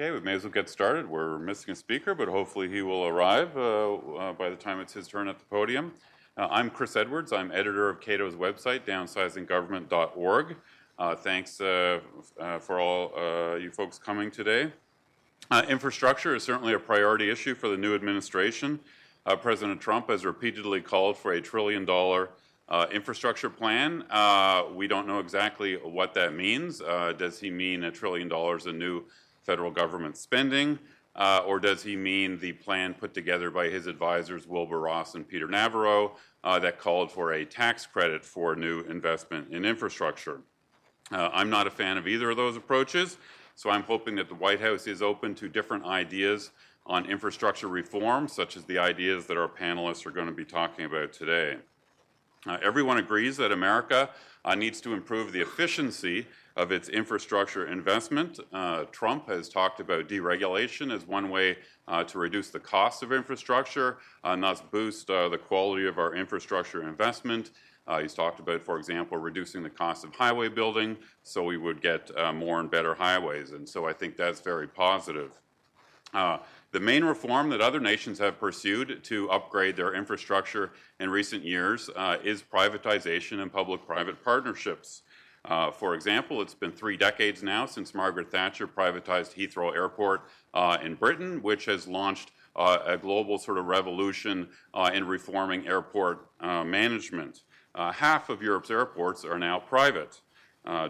Okay, we may as well get started. We're missing a speaker, but hopefully he will arrive uh, uh, by the time it's his turn at the podium. Uh, I'm Chris Edwards. I'm editor of Cato's website, downsizinggovernment.org. Uh, thanks uh, uh, for all you folks coming today. infrastructure is certainly a priority issue for the new administration. President Trump has repeatedly called for a trillion dollar uh, infrastructure plan, uh, we don't know exactly what that means. Uh, does he mean a trillion dollars in new federal government spending? Uh, or does he mean the plan put together by his advisors, Wilbur Ross and Peter Navarro, uh, that called for a tax credit for new investment in infrastructure? Uh, I'm not a fan of either of those approaches, so I'm hoping that the White House is open to different ideas on infrastructure reform, such as the ideas that our panelists are going to be talking about today. Uh, everyone agrees that America uh, needs to improve the efficiency of its infrastructure investment. Uh, Trump has talked about deregulation as one way uh, to reduce the cost of infrastructure and thus boost uh, the quality of our infrastructure investment. Uh, he's talked about, for example, reducing the cost of highway building so we would get more and better highways. And so I think that's very positive. Uh, the main reform that other nations have pursued to upgrade their infrastructure in recent years uh, is privatization and public private partnerships. Uh, for example, it's been three decades now since Margaret Thatcher privatized Heathrow Airport uh, in Britain, which has launched uh, a global sort of revolution uh, in reforming airport management. half of Europe's airports are now private.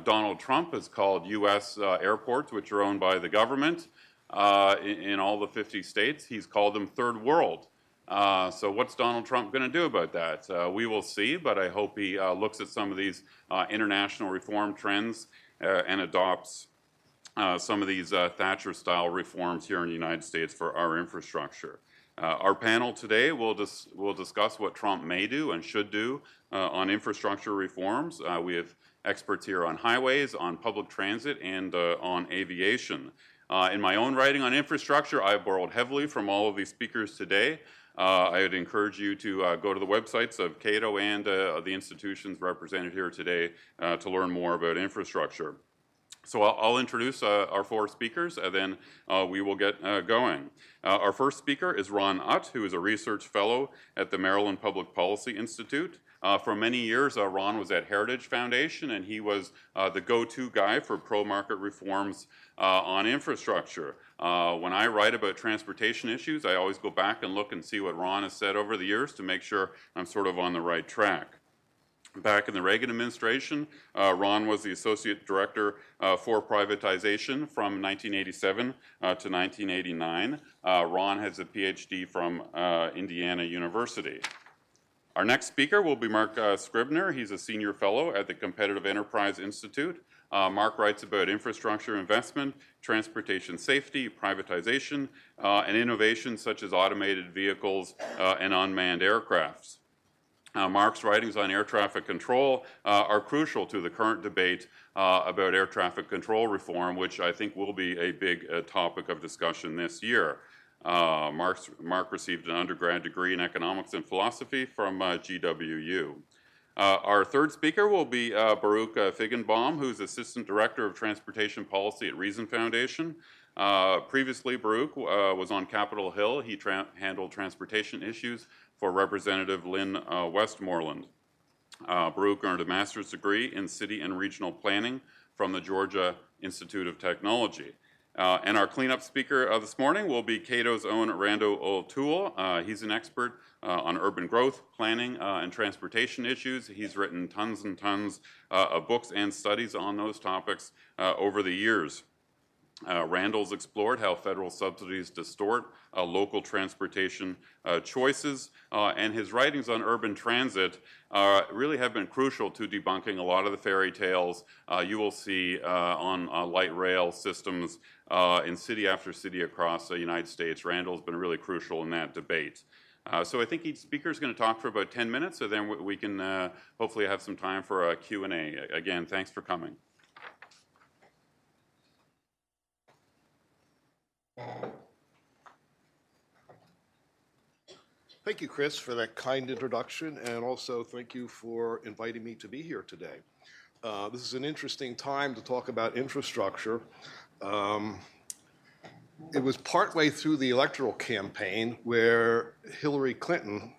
Donald Trump has called U.S. airports, which are owned by the government, uh, in, in, all the 50 states. He's called them third world. Uh, so what's Donald Trump going to do about that? Uh, we will see, but I hope he uh, looks at some of these uh, international reform trends uh, and adopts some of these Thatcher-style reforms here in the United States for our infrastructure. our panel today will, dis will discuss what Trump may do and should do on infrastructure reforms. we have experts here on highways, on public transit, and on aviation. Uh, in my own writing on infrastructure, I've borrowed heavily from all of these speakers today. Uh, I would encourage you to uh, go to the websites of Cato and uh, the institutions represented here today uh, to learn more about infrastructure. So I'll, I'll introduce uh, our four speakers and then we will get going. our first speaker is Ron Utt, who is a research fellow at the Maryland Public Policy Institute. Uh, for many years, uh, Ron was at Heritage Foundation, and he was uh, the go-to guy for pro-market reforms uh, on infrastructure. Uh, when I write about transportation issues, I always go back and look and see what Ron has said over the years to make sure I'm sort of on the right track. Back in the Reagan administration, uh, Ron was the associate director for privatization from 1987 uh, to 1989. Ron has a PhD from Indiana University. Our next speaker will be Marc uh, Scribner. He's a senior fellow at the Competitive Enterprise Institute. Uh, Marc writes about infrastructure investment, transportation safety, privatization, uh, and innovations such as automated vehicles uh, and unmanned aircrafts. Uh, Marc's writings on air traffic control uh, are crucial to the current debate about air traffic control reform, which I think will be a big topic of discussion this year. Uh, Marc received an undergrad degree in economics and philosophy from uh, GWU. Uh, our third speaker will be uh, Baruch uh, Feigenbaum, who's Assistant Director of Transportation Policy at Reason Foundation. Uh, previously, Baruch was on Capitol Hill. He tra handled transportation issues for Representative Lynn Westmoreland. Baruch earned a master's degree in city and regional planning from the Georgia Institute of Technology. Uh, and our cleanup speaker uh, this morning will be Cato's own Randal O'Toole. Uh, he's an expert uh, on urban growth, planning, uh, and transportation issues. He's written tons and tons uh, of books and studies on those topics over the years. Randal's explored how federal subsidies distort local transportation choices, and his writings on urban transit really have been crucial to debunking a lot of the fairy tales you will see on light rail systems in city after city across the United States. Randal's been really crucial in that debate. Uh, so I think each speaker is going to talk for about 10 minutes, so then we can uh, hopefully have some time for a Q&A. Again, thanks for coming. Thank you, Chris, for that kind introduction, and also thank you for inviting me to be here today. Uh, this is an interesting time to talk about infrastructure. Um, it was partway through the electoral campaign where Hillary Clinton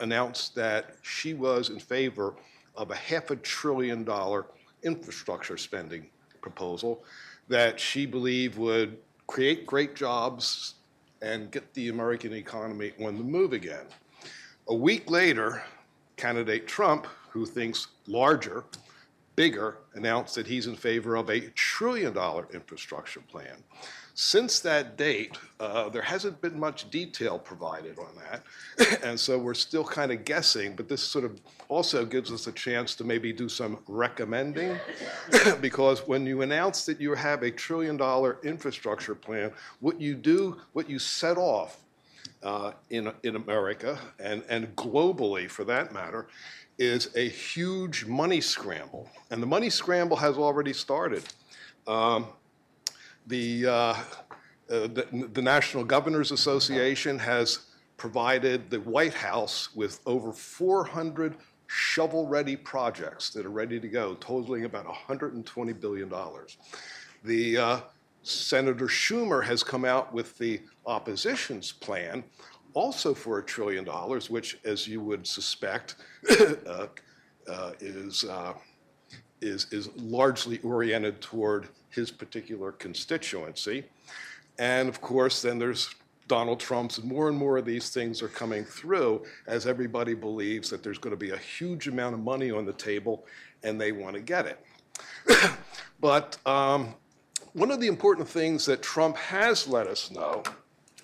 announced that she was in favor of a half a trillion dollar infrastructure spending proposal that she believed would create great jobs and get the American economy on the move again. A week later, candidate Trump, who thinks larger, bigger, announced that he's in favor of a trillion dollar infrastructure plan. Since that date, uh, there hasn't been much detail provided on that. and so we're still kind of guessing, but this sort of also gives us a chance to maybe do some recommending. because when you announce that you have a trillion dollar infrastructure plan, what you do, what you set off uh, in, in America and, and globally for that matter, is a huge money scramble. And the money scramble has already started. Um, the, uh, uh, the, the National Governors Association has provided the White House with over 400 shovel-ready projects that are ready to go, totaling about $120 billion. The uh, Senator Schumer has come out with the opposition's plan, also for a trillion dollars, which, as you would suspect, uh, uh, is, uh, is, is largely oriented toward his particular constituency. And of course, then there's Donald Trump's, and more and more of these things are coming through as everybody believes that there's going to be a huge amount of money on the table and they want to get it. but um, one of the important things that Trump has let us know,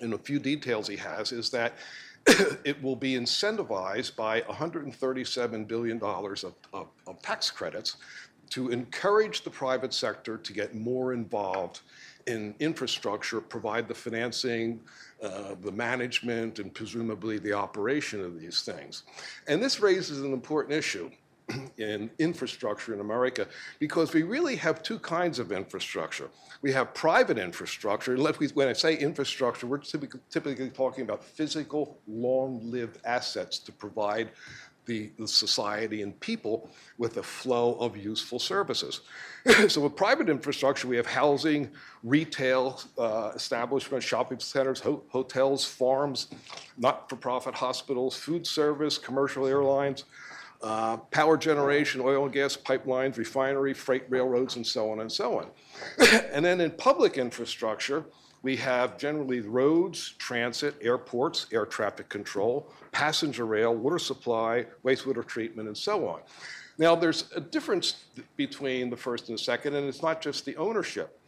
in a few details he has, is that it will be incentivized by $137 billion of, of, of tax credits to encourage the private sector to get more involved in infrastructure, provide the financing, uh, the management, and presumably the operation of these things. And this raises an important issue in infrastructure in America because we really have two kinds of infrastructure. We have private infrastructure. When I say infrastructure, we're typically, talking about physical, long-lived assets to provide the, society and people with a flow of useful services. so with private infrastructure, we have housing, retail uh, establishments, shopping centers, ho hotels, farms, not-for-profit hospitals, food service, commercial airlines, uh, power generation, oil and gas pipelines, refinery, freight railroads, and so on and so on. and then in public infrastructure, we have generally roads, transit, airports, air traffic control, passenger rail, water supply, wastewater treatment, and so on. Now, there's a difference between the first and the second, and it's not just the ownership.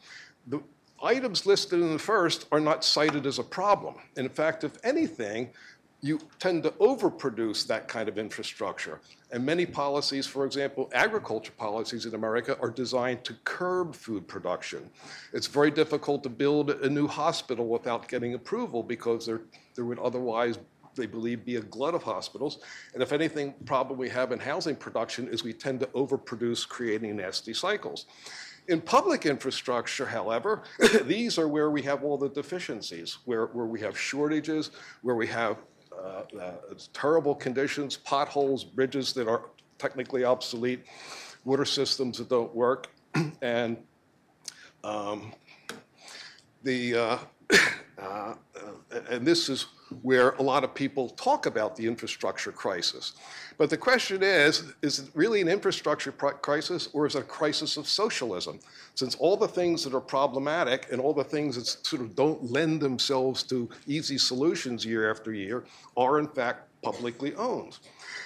The items listed in the first are not cited as a problem. In fact, if anything, you tend to overproduce that kind of infrastructure. And many policies, for example, agriculture policies in America are designed to curb food production. It's very difficult to build a new hospital without getting approval because there, there would otherwise, they believe, be a glut of hospitals. And if anything problem we have in housing production is we tend to overproduce, creating nasty cycles. In public infrastructure, however, these are where we have all the deficiencies, where, where we have shortages, where we have terrible conditions, potholes, bridges that are technically obsolete, water systems that don't work, and um, the uh, uh, and this is where a lot of people talk about the infrastructure crisis. But the question is, is it really an infrastructure crisis or is it a crisis of socialism? Since all the things that are problematic and all the things that sort of don't lend themselves to easy solutions year after year are in fact publicly owned.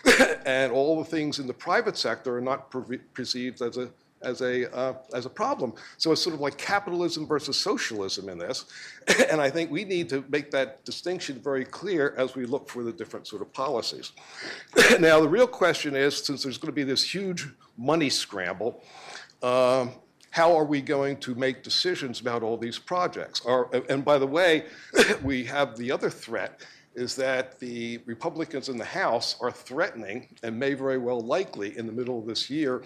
and all the things in the private sector are not perceived as a as a, uh, as a problem. So it's sort of like capitalism versus socialism in this. and I think we need to make that distinction very clear as we look for the different sort of policies. now, the real question is, since there's going to be this huge money scramble, um, how are we going to make decisions about all these projects? Are, and by the way, we have the other threat is that the Republicans in the House are threatening, and may very well likely in the middle of this year,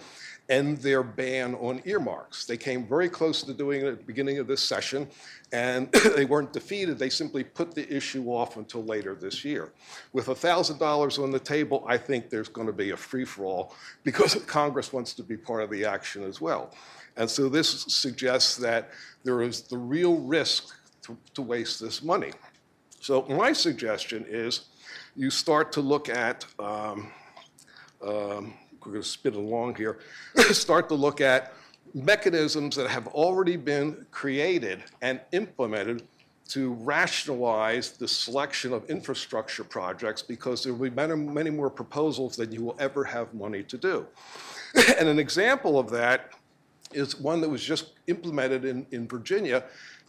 end their ban on earmarks. They came very close to doing it at the beginning of this session, and they weren't defeated. They simply put the issue off until later this year. With $1,000 on the table, I think there's going to be a free-for-all because Congress wants to be part of the action as well. And so this suggests that there is the real risk to, to waste this money. So my suggestion is you start to look at, um, um, we're going to spin along here, start to look at mechanisms that have already been created and implemented to rationalize the selection of infrastructure projects because there will be many, many more proposals than you will ever have money to do. and an example of that is one that was just implemented in, in Virginia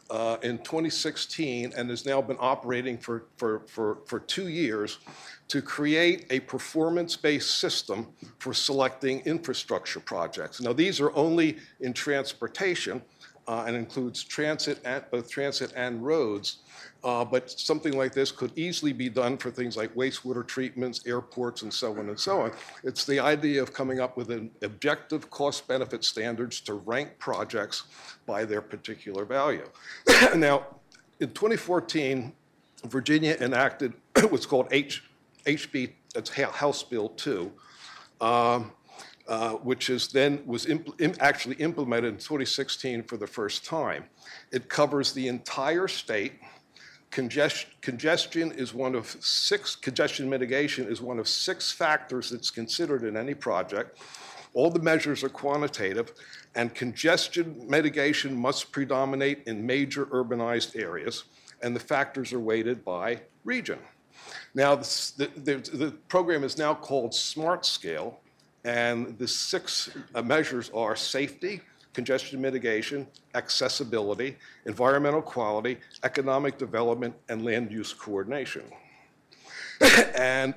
uh, in 2016 and has now been operating for, for, for, for two years to create a performance-based system for selecting infrastructure projects. Now, these are only in transportation uh, and includes transit, and, both transit and roads. Uh, but something like this could easily be done for things like wastewater treatments, airports, and so on and so on. It's the idea of coming up with an objective cost-benefit standards to rank projects by their particular value. now, in 2014, Virginia enacted what's called H, HB, that's House Bill 2, um, uh, which is then was im- actually implemented in 2016 for the first time. It covers the entire state. Congestion, congestion is one of six, congestion mitigation is one of six factors that's considered in any project. All the measures are quantitative, and congestion mitigation must predominate in major urbanized areas, and the factors are weighted by region. Now, the, the, the program is now called Smart Scale, and the six uh, measures are safety, congestion mitigation, accessibility, environmental quality, economic development, and land use coordination. and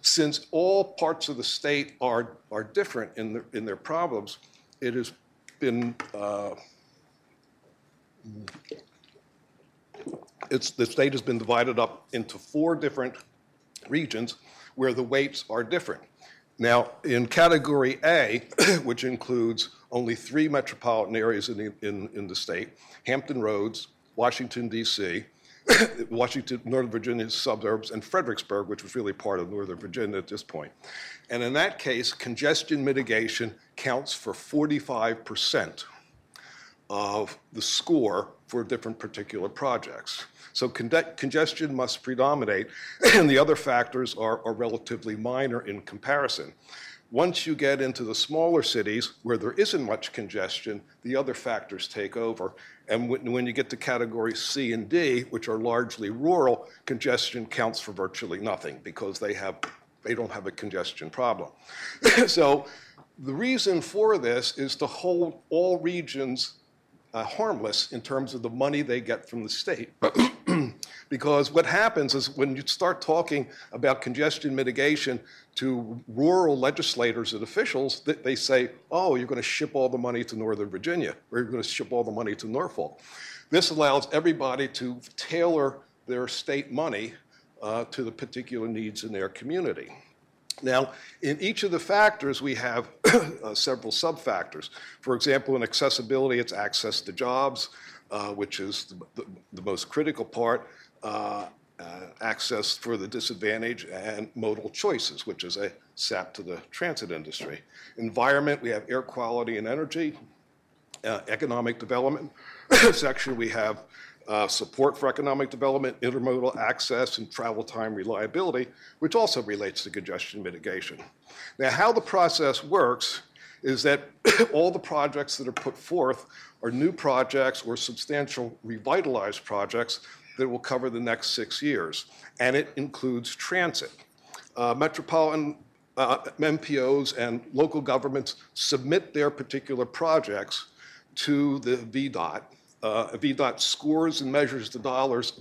since all parts of the state are, are different in, the, in their problems, it has been, uh, it's, the state has been divided up into four different regions where the weights are different. Now, in category A, which includes only three metropolitan areas in the, in, in the state Hampton Roads, Washington, D.C., Washington, Northern Virginia suburbs, and Fredericksburg, which was really part of Northern Virginia at this point. And in that case, congestion mitigation counts for 45% of the score for different particular projects. So con- congestion must predominate, and the other factors are, are relatively minor in comparison. Once you get into the smaller cities where there isn't much congestion, the other factors take over. And when, when you get to categories C and D, which are largely rural, congestion counts for virtually nothing because they have they don't have a congestion problem. so the reason for this is to hold all regions uh, harmless in terms of the money they get from the state. because what happens is when you start talking about congestion mitigation to rural legislators and officials, they say, oh, you're going to ship all the money to Northern Virginia, or you're going to ship all the money to Norfolk. This allows everybody to tailor their state money uh, to the particular needs in their community. Now, in each of the factors, we have uh, several sub-factors. For example, in accessibility, it's access to jobs, uh, which is the, the, the, most critical part, uh, uh, access for the disadvantaged, and modal choices, which is a sap to the transit industry. Environment, we have air quality and energy. Uh, economic development section, we have uh, support for economic development, intermodal access, and travel time reliability, which also relates to congestion mitigation. Now, how the process works is that all the projects that are put forth are new projects or substantial revitalized projects that will cover the next six years, and it includes transit. Uh, metropolitan uh, MPOs and local governments submit their particular projects to the VDOT, uh, VDOT scores and measures the dollars,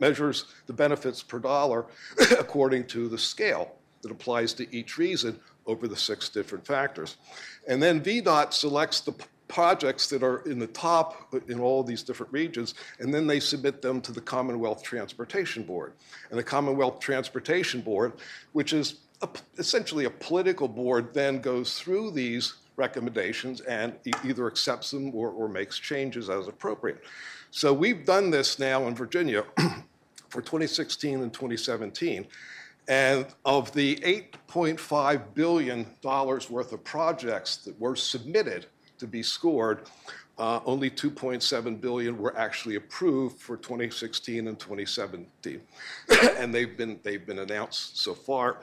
measures the benefits per dollar according to the scale that applies to each reason over the six different factors. And then VDOT selects the projects that are in the top in all these different regions, and then they submit them to the Commonwealth Transportation Board. And the Commonwealth Transportation Board, which is a, essentially a political board, then goes through these recommendations and e- either accepts them or, or makes changes as appropriate. So we've done this now in Virginia for 2016 and 2017. And of the $8.5 billion worth of projects that were submitted to be scored, uh, only 2.7 billion were actually approved for 2016 and 2017. and they've been, they've been announced so far.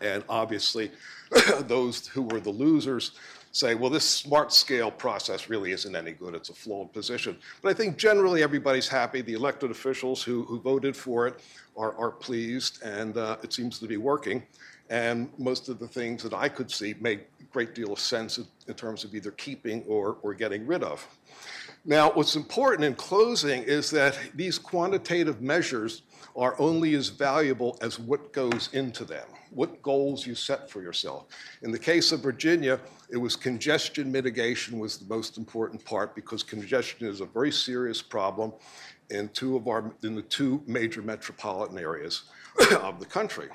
And obviously, those who were the losers say, well, this smart scale process really isn't any good. It's a flawed position. But I think generally everybody's happy. The elected officials who, who voted for it are, are pleased, and uh, it seems to be working. And most of the things that I could see make a great deal of sense in, in terms of either keeping or, or getting rid of. Now, what's important in closing is that these quantitative measures are only as valuable as what goes into them, what goals you set for yourself. In the case of Virginia, it was congestion mitigation was the most important part because congestion is a very serious problem in two of our in the two major metropolitan areas of the country.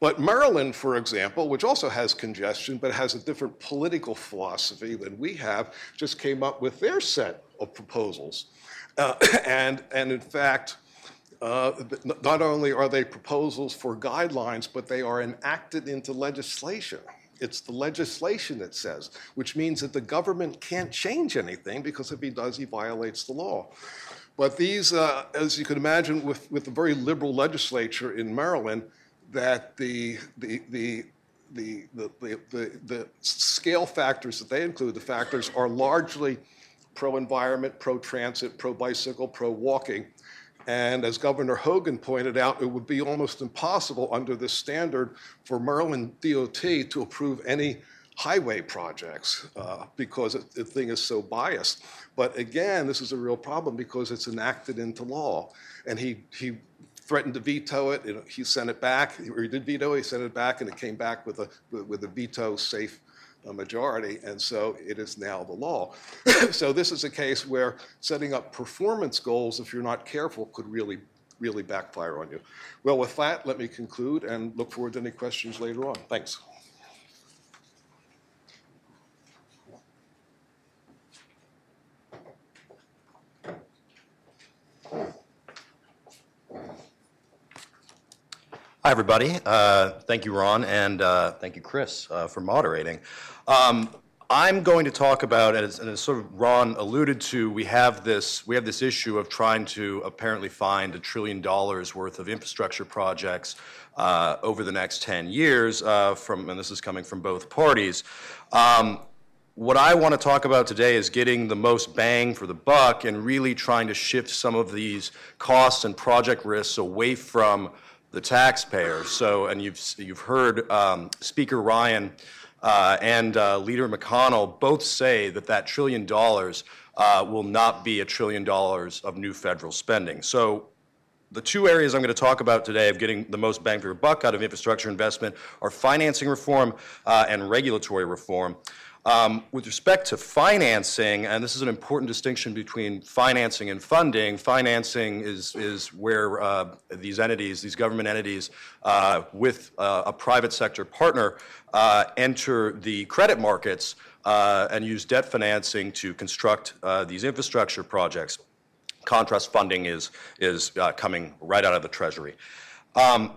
But Maryland, for example, which also has congestion but has a different political philosophy than we have, just came up with their set of proposals. Uh, and, and in fact, uh, not only are they proposals for guidelines, but they are enacted into legislation. It's the legislation that says, which means that the government can't change anything because if he does, he violates the law. But these, uh, as you can imagine, with, with a very liberal legislature in Maryland, that the, the, the, the, the, the, the scale factors that they include, the factors are largely pro-environment, pro-transit, pro-bicycle, pro-walking. And as Governor Hogan pointed out, it would be almost impossible under this standard for Maryland DOT to approve any highway projects uh, because it, the thing is so biased. But again, this is a real problem because it's enacted into law. And he, he threatened to veto it. it. He sent it back, or he did veto it, he sent it back, and it came back with a, with a veto safe uh, majority, and so it is now the law. so this is a case where setting up performance goals, if you're not careful, could really, really backfire on you. Well, with that, let me conclude and look forward to any questions later on. Thanks. Hi, everybody. Uh, thank you, Ron, and uh, thank you, Chris, uh, for moderating. Um, I'm going to talk about, as, as, sort of Ron alluded to, we have this we have this issue of trying to apparently find a trillion dollars worth of infrastructure projects uh, over the next 10 years. Uh, from and this is coming from both parties. Um, what I want to talk about today is getting the most bang for the buck and really trying to shift some of these costs and project risks away from the taxpayers. So, and you've, you've heard um, Speaker Ryan uh, and uh, Leader McConnell both say that that trillion dollars uh, will not be a trillion dollars of new federal spending. So, the two areas I'm going to talk about today of getting the most bang for your buck out of infrastructure investment are financing reform uh, and regulatory reform. Um, with respect to financing, and this is an important distinction between financing and funding, financing is, is where uh, these entities, these government entities, uh, with uh, a private sector partner, uh, enter the credit markets uh, and use debt financing to construct uh, these infrastructure projects. Contrast funding is, is coming right out of the Treasury. Um,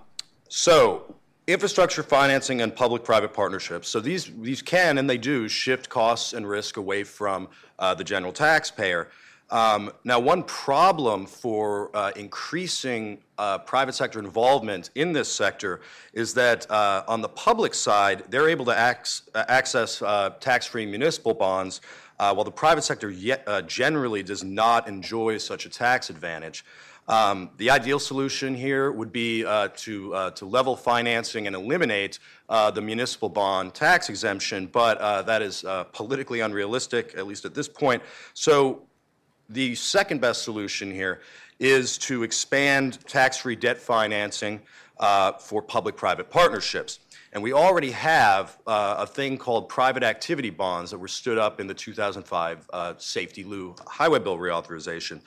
so, infrastructure financing and public-private partnerships. So these, these can and they do shift costs and risk away from uh, the general taxpayer. Um, now, one problem for uh, increasing uh, private sector involvement in this sector is that uh, on the public side, they're able to ac- uh, access uh, tax-free municipal bonds, while the private sector yet, generally does not enjoy such a tax advantage. Um, the ideal solution here would be uh, to, uh, to level financing and eliminate uh, the municipal bond tax exemption, but uh, that is uh, politically unrealistic, at least at this point. So the second best solution here is to expand tax-free debt financing uh, for public-private partnerships. And we already have uh, a thing called private activity bonds that were stood up in the 2005 uh, SAFETEA-LU Highway Bill reauthorization.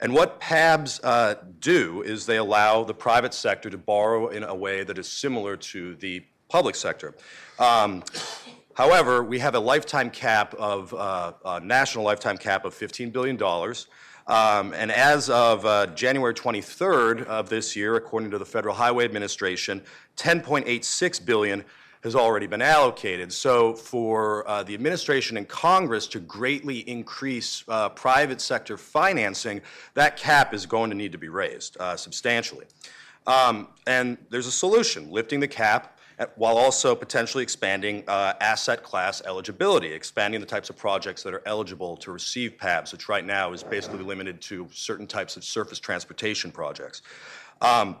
And what PABs uh, do is they allow the private sector to borrow in a way that is similar to the public sector. Um, however, we have a lifetime cap of, uh, a national lifetime cap of $15 billion. Um, and as of uh, January 23rd of this year, according to the Federal Highway Administration, 10.86 billion has already been allocated. So, for uh, the administration and Congress to greatly increase uh, private sector financing, that cap is going to need to be raised uh, substantially. Um, and there's a solution lifting the cap while also potentially expanding uh, asset class eligibility, expanding the types of projects that are eligible to receive PABs, which right now is basically limited to certain types of surface transportation projects. Um,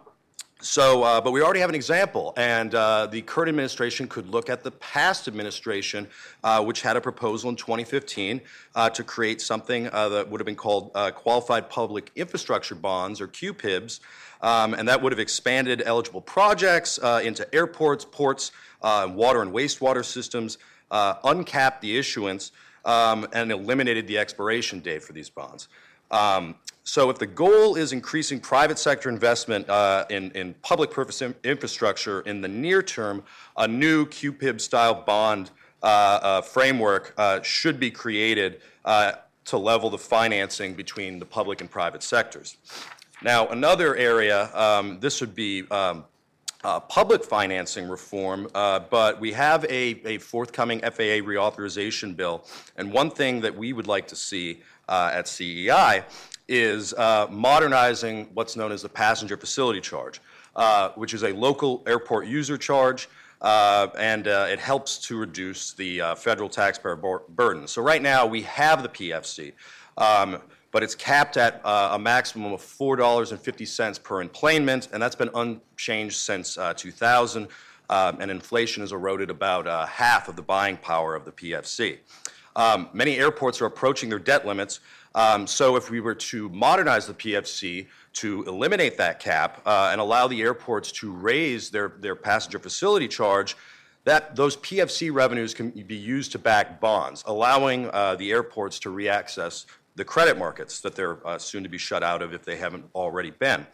so, uh, but we already have an example, and uh, the current administration could look at the past administration, uh, which had a proposal in 2015 uh, to create something uh, that would have been called uh, Qualified Public Infrastructure Bonds, or QPIBs, um, and that would have expanded eligible projects into airports, ports, water and wastewater systems, uncapped the issuance, um, and eliminated the expiration date for these bonds. Um, so if the goal is increasing private sector investment uh, in, in public purpose in infrastructure in the near term, a new QPIB style bond uh, uh, framework uh, should be created uh, to level the financing between the public and private sectors. Now, another area, um, this would be um, uh, public financing reform, but we have a, a, forthcoming FAA reauthorization bill. And one thing that we would like to see uh, at CEI is uh, modernizing what's known as the passenger facility charge, uh, which is a local airport user charge. Uh, and uh, it helps to reduce the uh, federal taxpayer burden. So right now we have the PFC, um, but it's capped at uh, a maximum of $4.50 per enplanement, and that's been unchanged since 2000. Um, and inflation has eroded about half of the buying power of the PFC. Um, many airports are approaching their debt limits, um, so if we were to modernize the PFC to eliminate that cap uh, and allow the airports to raise their, their passenger facility charge, that those PFC revenues can be used to back bonds, allowing uh, the airports to reaccess the credit markets that they're uh, soon to be shut out of if they haven't already been.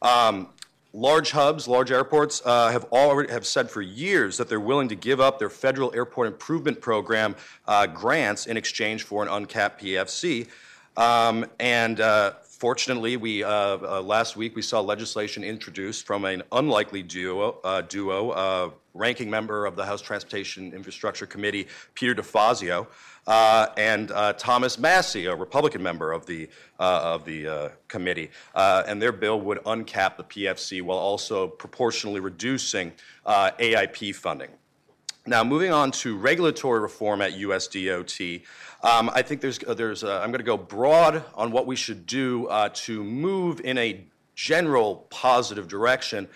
Um, large hubs, large airports uh, have already have said for years that they're willing to give up their federal airport improvement program uh, grants in exchange for an uncapped PFC. Um, and uh, fortunately, we uh, uh, last week we saw legislation introduced from an unlikely duo, uh, duo uh, ranking member of the House Transportation Infrastructure Committee, Peter DeFazio, and Thomas Massie, a Republican member of the of the committee. and their bill would uncap the PFC while also proportionally reducing AIP funding. Now, moving on to regulatory reform at USDOT, um, I think there's, uh, there's uh, I'm going to go broad on what we should do uh, to move in a general positive direction,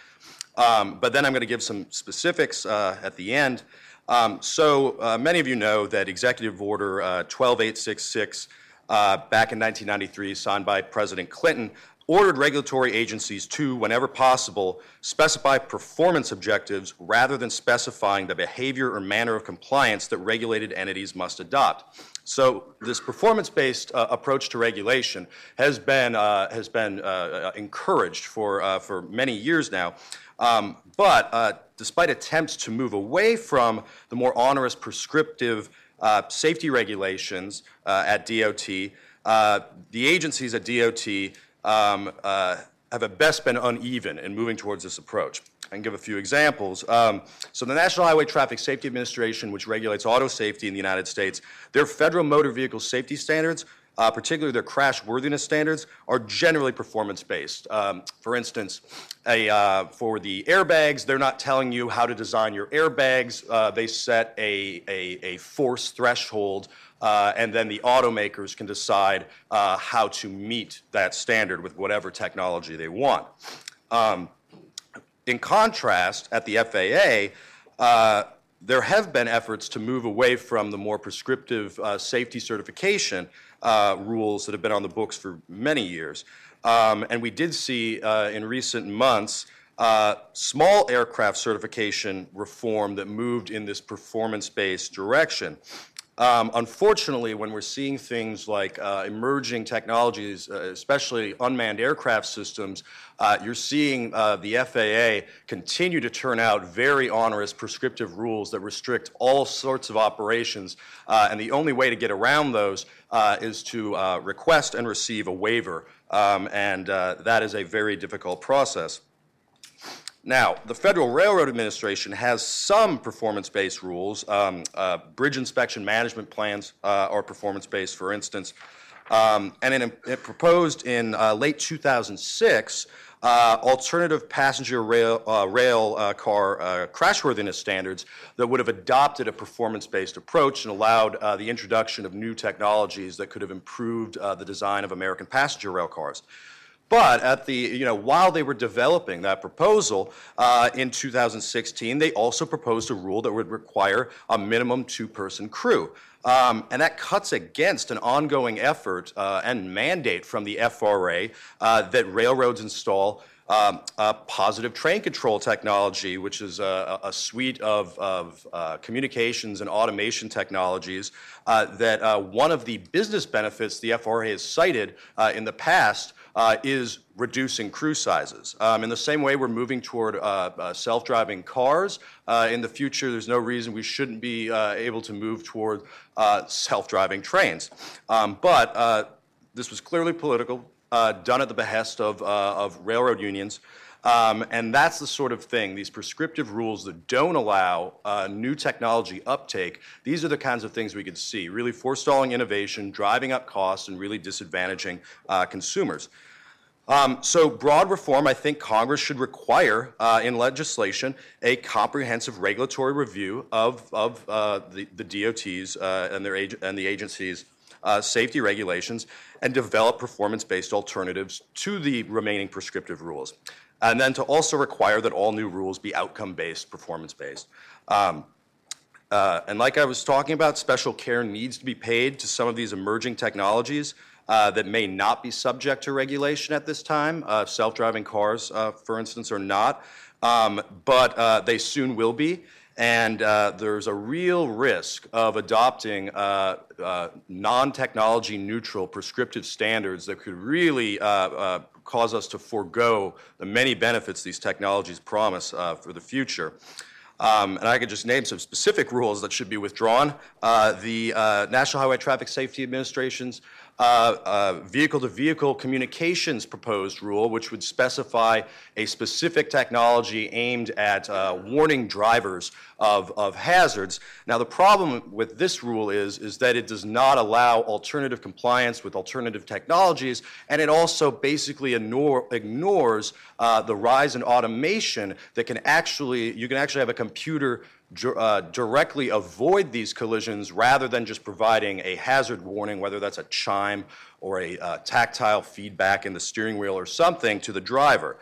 um, but then I'm going to give some specifics uh, at the end. Um, so, uh, many of you know that Executive Order 12866 back in 1993, signed by President Clinton, ordered regulatory agencies to, whenever possible, specify performance objectives rather than specifying the behavior or manner of compliance that regulated entities must adopt. So this performance-based uh, approach to regulation has been uh, has been uh, uh encouraged for uh, for many years now. Um, but uh, despite attempts to move away from the more onerous prescriptive safety regulations at DOT, the agencies at DOT um, uh, have at best been uneven in moving towards this approach. I can give a few examples. Um, so the National Highway Traffic Safety Administration, which regulates auto safety in the United States, their federal motor vehicle safety standards, uh, particularly their crash worthiness standards, are generally performance based. Um, for instance, a, uh, for the airbags, they're not telling you how to design your airbags. Uh, they set a, a, a force threshold uh, and then the automakers can decide uh, how to meet that standard with whatever technology they want. Um, in contrast, at the FAA, uh, there have been efforts to move away from the more prescriptive uh, safety certification uh, rules that have been on the books for many years. Um, and we did see uh, in recent months uh, small aircraft certification reform that moved in this performance based direction. Um, unfortunately, when we're seeing things like uh, emerging technologies, uh, especially unmanned aircraft systems, uh, you're seeing uh, the FAA continue to turn out very onerous prescriptive rules that restrict all sorts of operations. Uh, and the only way to get around those uh, is to request and receive a waiver. Um, and that is a very difficult process. Now, the Federal Railroad Administration has some performance-based rules. Um, uh, bridge inspection management plans uh, are performance-based, for instance. Um, and it, it proposed in uh, late 2006 uh, alternative passenger rail, uh, rail uh, car crashworthiness standards that would have adopted a performance-based approach and allowed the introduction of new technologies that could have improved the design of American passenger rail cars. But at the, you know, while they were developing that proposal uh, in 2016, they also proposed a rule that would require a minimum two-person crew. Um, and that cuts against an ongoing effort uh, and mandate from the FRA uh, that railroads install um, uh, positive train control technology, which is a, a suite of, of uh, communications and automation technologies uh, that uh, one of the business benefits the FRA has cited uh, in the past uh, is reducing crew sizes. Um, in the same way, we're moving toward uh, self-driving cars. in the future, there's no reason we shouldn't be able to move toward self-driving trains. Um, but this was clearly political uh, done at the behest of, uh, of railroad unions. Um, and that's the sort of thing, these prescriptive rules that don't allow uh, new technology uptake, these are the kinds of things we could see, really forestalling innovation, driving up costs, and really disadvantaging uh, consumers. Um, so, broad reform, I think Congress should require uh, in legislation a comprehensive regulatory review of, of uh, the, the, DOTs uh, and, their ag- and the agencies' uh, safety regulations and develop performance-based alternatives to the remaining prescriptive rules. And then to also require that all new rules be outcome-based, performance-based. Um, uh, and like I was talking about, special care needs to be paid to some of these emerging technologies uh, that may not be subject to regulation at this time. Uh, self-driving cars, uh, for instance, are not, um, but uh, they soon will be. And uh, there's a real risk of adopting uh, non-technology neutral prescriptive standards that could really cause us to forego the many benefits these technologies promise uh, for the future. Um, and I could just name some specific rules that should be withdrawn. the National Highway Traffic Safety Administration's vehicle-to-vehicle uh, communications proposed rule, which would specify a specific technology aimed at uh, warning drivers of, of hazards. Now, the problem with this rule is, is that it does not allow alternative compliance with alternative technologies, and it also basically ignore, ignores uh, the rise in automation that can actually, you can actually have a computer uh, directly avoid these collisions rather than just providing a hazard warning, whether that's a chime or a uh, tactile feedback in the steering wheel or something to the driver.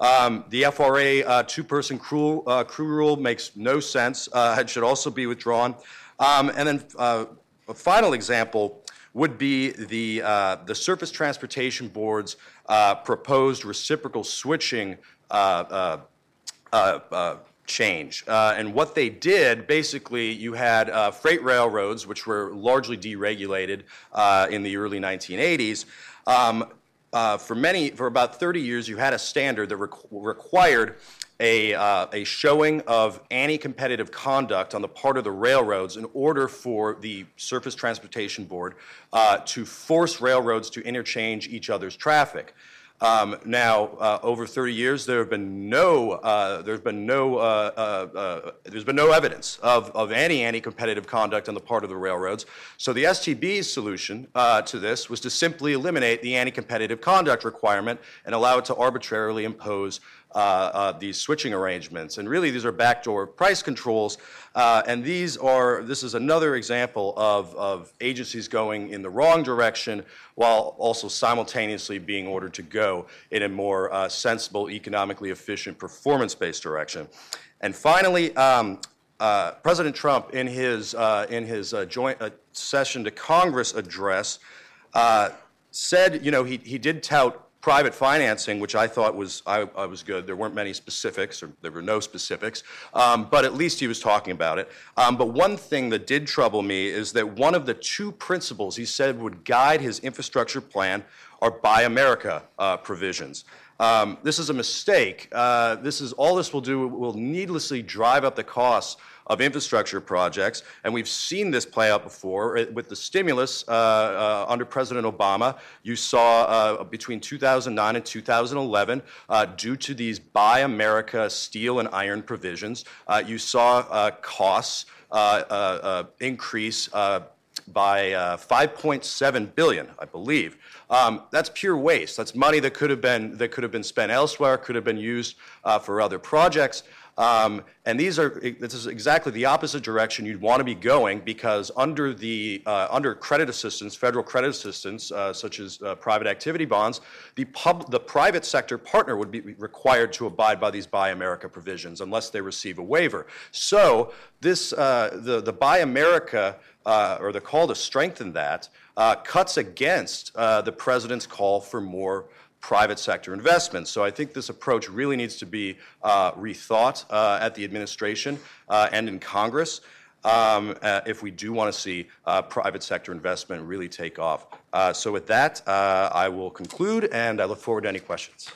Um, the FRA uh, two-person crew, uh, crew rule makes no sense. Uh, it should also be withdrawn. Um, and then uh, a final example would be the, the Surface Transportation Board's proposed reciprocal switching change. Uh, and what they did, basically, you had uh, freight railroads, which were largely deregulated uh, in the early 1980s. Um, uh, for many, for about 30 years, you had a standard that requ required a, uh, a showing of anti-competitive conduct on the part of the railroads in order for the Surface Transportation Board uh, to force railroads to interchange each other's traffic. Um, now, uh, over 30 years, there have been no, uh, there's been no, uh, uh, uh there's been no evidence of, of any anti-competitive conduct on the part of the railroads. So the STB's solution uh, to this was to simply eliminate the anti-competitive conduct requirement and allow it to arbitrarily impose uh, uh, these switching arrangements. And really, these are backdoor price controls. Uh, and these are, this is another example of, of agencies going in the wrong direction while also simultaneously being ordered to go in a more uh, sensible, economically efficient, performance-based direction. And finally, um, uh, President Trump, in his, uh, in his joint session to Congress address, said, you know, he, he did tout private financing, which I thought was, I, I, was good. There weren't many specifics, or there were no specifics, um, but at least he was talking about it. Um, but one thing that did trouble me is that one of the two principles he said would guide his infrastructure plan are Buy America uh, provisions. Um, this is a mistake. Uh, this is all this will do will needlessly drive up the costs of infrastructure projects, and we've seen this play out before uh, with the stimulus uh, uh, under President Obama. You saw uh, between 2009 and 2011, uh, due to these Buy America steel and iron provisions, uh, you saw costs increase by uh, 5.7 billion, I believe. Um, that's pure waste. That's money that could have been that could have been spent elsewhere, could have been used uh, for other projects. Um, and these are this is exactly the opposite direction you'd want to be going because under the uh, under credit assistance, federal credit assistance, uh, such as uh, private activity bonds, the pub the private sector partner would be required to abide by these Buy America provisions unless they receive a waiver. So this uh, the the Buy America uh, or the call to strengthen that uh, cuts against the president's call for more private sector investments. So I think this approach really needs to be uh, rethought uh, at the administration uh, and in Congress. Um, uh, if we do want to see uh, private sector investment really take off. Uh, so, with that, I will conclude and I look forward to any questions.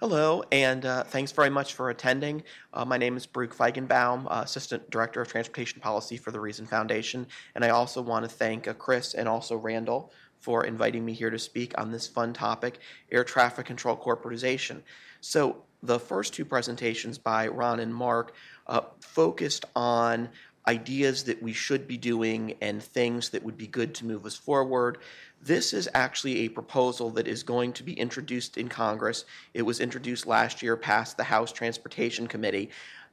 Hello, and uh, thanks very much for attending. Uh, my name is Baruch Feigenbaum, uh, Assistant Director of Transportation Policy for the Reason Foundation, and I also want to thank uh, Chris and also Randal for inviting me here to speak on this fun topic, air traffic control corporatization. So the first two presentations by Ron and Marc uh, focused on ideas that we should be doing and things that would be good to move us forward. This is actually a proposal that is going to be introduced in Congress. It was introduced last year, passed the House Transportation Committee,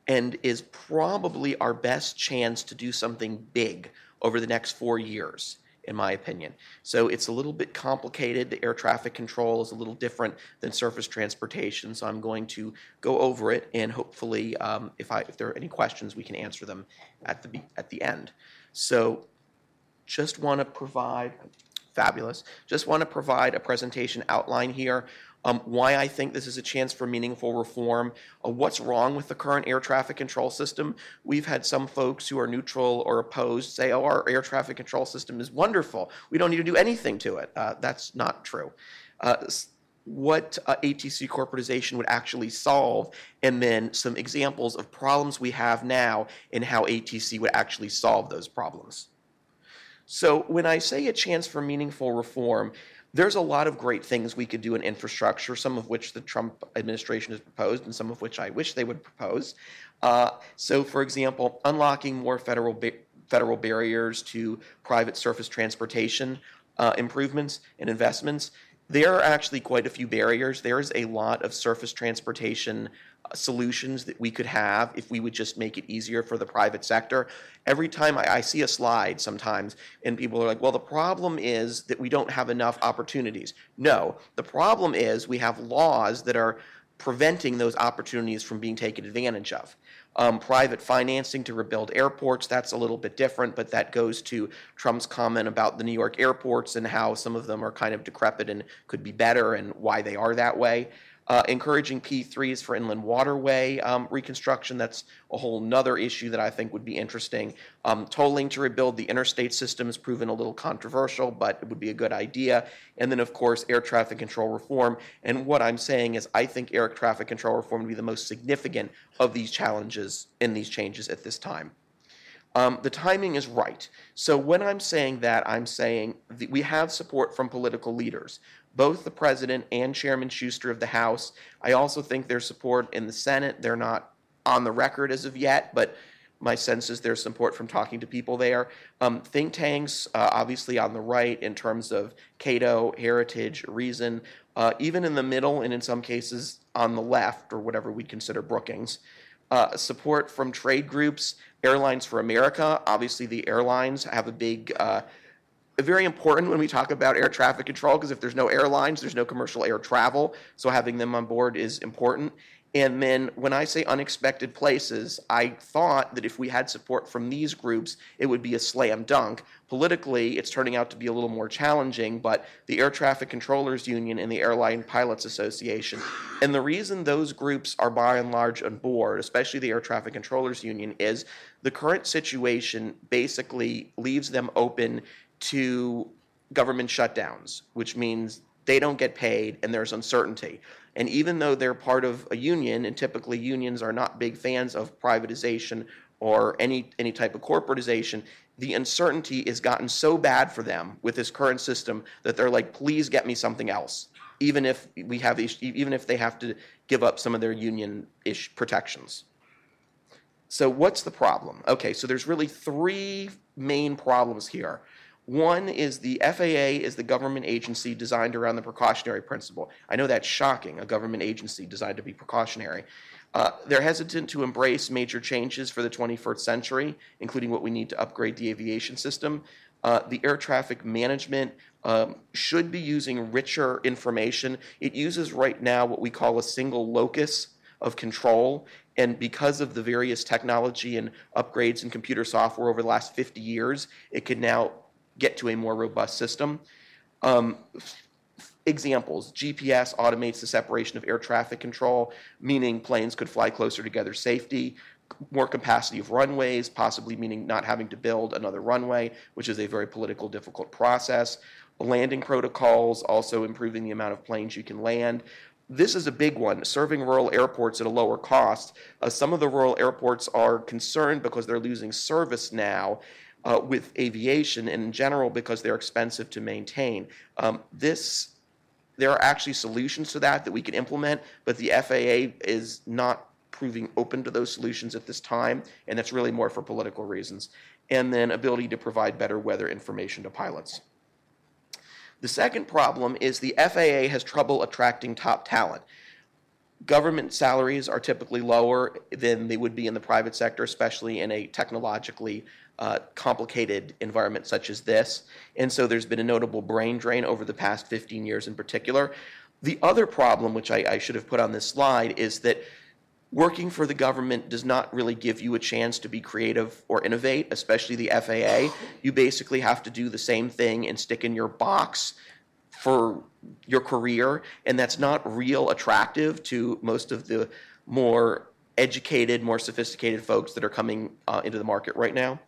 and is probably our best chance to do something big over the next four years, in my opinion. So it's a little bit complicated. The air traffic control is a little different than surface transportation. So I'm going to go over it, and hopefully, um, if, I, if there are any questions, we can answer them at the, at the end. So just want to provide fabulous. Just want to provide a presentation outline here. Um, why I think this is a chance for meaningful reform, uh, what's wrong with the current air traffic control system. We've had some folks who are neutral or opposed say, oh, our air traffic control system is wonderful. We don't need to do anything to it. Uh, that's not true. Uh, what uh, ATC corporatization would actually solve, and then some examples of problems we have now and how ATC would actually solve those problems. So when I say a chance for meaningful reform, there's a lot of great things we could do in infrastructure, some of which the Trump administration has proposed, and some of which I wish they would propose. Uh, so, for example, unlocking more federal ba- federal barriers to private surface transportation uh, improvements and investments. There are actually quite a few barriers. There's a lot of surface transportation solutions that we could have if we would just make it easier for the private sector. Every time I, I, see a slide sometimes, and people are like, well, the problem is that we don't have enough opportunities. No, the problem is we have laws that are preventing those opportunities from being taken advantage of. Um, private financing to rebuild airports, that's a little bit different, but that goes to Trump's comment about the New York airports and how some of them are kind of decrepit and could be better and why they are that way. Uh, encouraging P3s for inland waterway um, reconstruction. That's a whole nother issue that I think would be interesting. Um, tolling to rebuild the interstate system has proven a little controversial, but it would be a good idea. And then, of course, air traffic control reform. And what I'm saying is, I think air traffic control reform would be the most significant of these challenges in these changes at this time. Um, the timing is right. So when I'm saying that, I'm saying we have support from political leaders both the president and Chairman Shuster of the House. I also think there's support in the Senate. They're not on the record as of yet, but my sense is there's support from talking to people there. Um, think tanks, uh, obviously on the right, in terms of Cato, Heritage, Reason, uh, even in the middle, and in some cases on the left, or whatever we'd consider Brookings. Uh, support from trade groups, Airlines for America. Obviously, the airlines have a big uh, very important when we talk about air traffic control because if there's no airlines, there's no commercial air travel. So having them on board is important. And then when I say unexpected places, I thought that if we had support from these groups, it would be a slam dunk. Politically, it's turning out to be a little more challenging, but the Air Traffic Controllers Union and the Airline Pilots Association, and the reason those groups are by and large on board, especially the Air Traffic Controllers Union, is the current situation basically leaves them open to government shutdowns, which means they don't get paid and there's uncertainty. And even though they're part of a union, and typically unions are not big fans of privatization or any, any type of corporatization, the uncertainty has gotten so bad for them with this current system that they're like, please get me something else, even if we have even if they have to give up some of their union-ish protections. So what's the problem? Okay, so there's really three main problems here. One is the FAA is the government agency designed around the precautionary principle. I know that's shocking, a government agency designed to be precautionary. Uh, they're hesitant to embrace major changes for the 21st century, including what we need to upgrade the aviation system. Uh, the air traffic management um, should be using richer information. It uses right now what we call a single locus of control. And because of the various technology and upgrades in computer software over the last 50 years, it can now get to a more robust system. Um, examples GPS automates the separation of air traffic control, meaning planes could fly closer together safety, more capacity of runways, possibly meaning not having to build another runway, which is a very political, difficult process. Landing protocols, also improving the amount of planes you can land. This is a big one, serving rural airports at a lower cost. Uh, some of the rural airports are concerned because they're losing service now uh, with aviation and in general because they're expensive to maintain. Um, this, there are actually solutions to that that we can implement, but the FAA is not proving open to those solutions at this time, and that's really more for political reasons. And then ability to provide better weather information to pilots. The second problem is the FAA has trouble attracting top talent. Government salaries are typically lower than they would be in the private sector, especially in a technologically uh, complicated environment such as this. And so there's been a notable brain drain over the past 15 years in particular. The other problem, which I, I should have put on this slide, is that working for the government does not really give you a chance to be creative or innovate, especially the FAA. You basically have to do the same thing and stick in your box for your career, and that's not real attractive to most of the more educated, more sophisticated folks that are coming uh, into the market right now.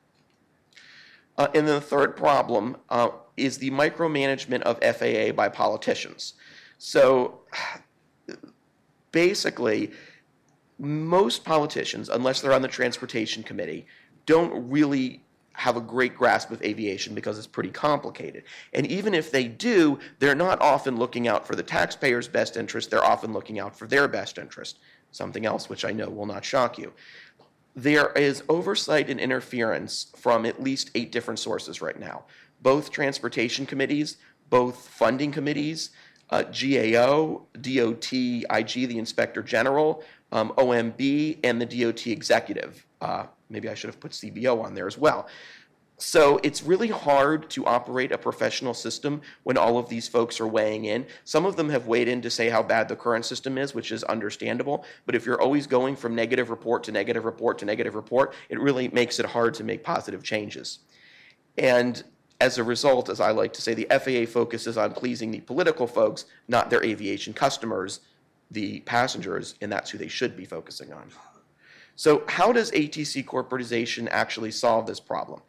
Uh, and then the third problem uh, is the micromanagement of FAA by politicians. So basically, most politicians, unless they're on the transportation committee, don't really have a great grasp of aviation because it's pretty complicated. And even if they do, they're not often looking out for the taxpayer's best interest, they're often looking out for their best interest. Something else which I know will not shock you there is oversight and interference from at least eight different sources right now both transportation committees, both funding committees, uh, GAO, DOT, IG, the Inspector General, um, OMB, and the DOT executive. Uh, maybe I should have put CBO on there as well. So it's really hard to operate a professional system when all of these folks are weighing in. Some of them have weighed in to say how bad the current system is, which is understandable. But if you're always going from negative report to negative report to negative report, it really makes it hard to make positive changes. And as a result, as I like to say, the FAA focuses on pleasing the political folks, not their aviation customers, the passengers, and that's who they should be focusing on. So, how does ATC corporatization actually solve this problem?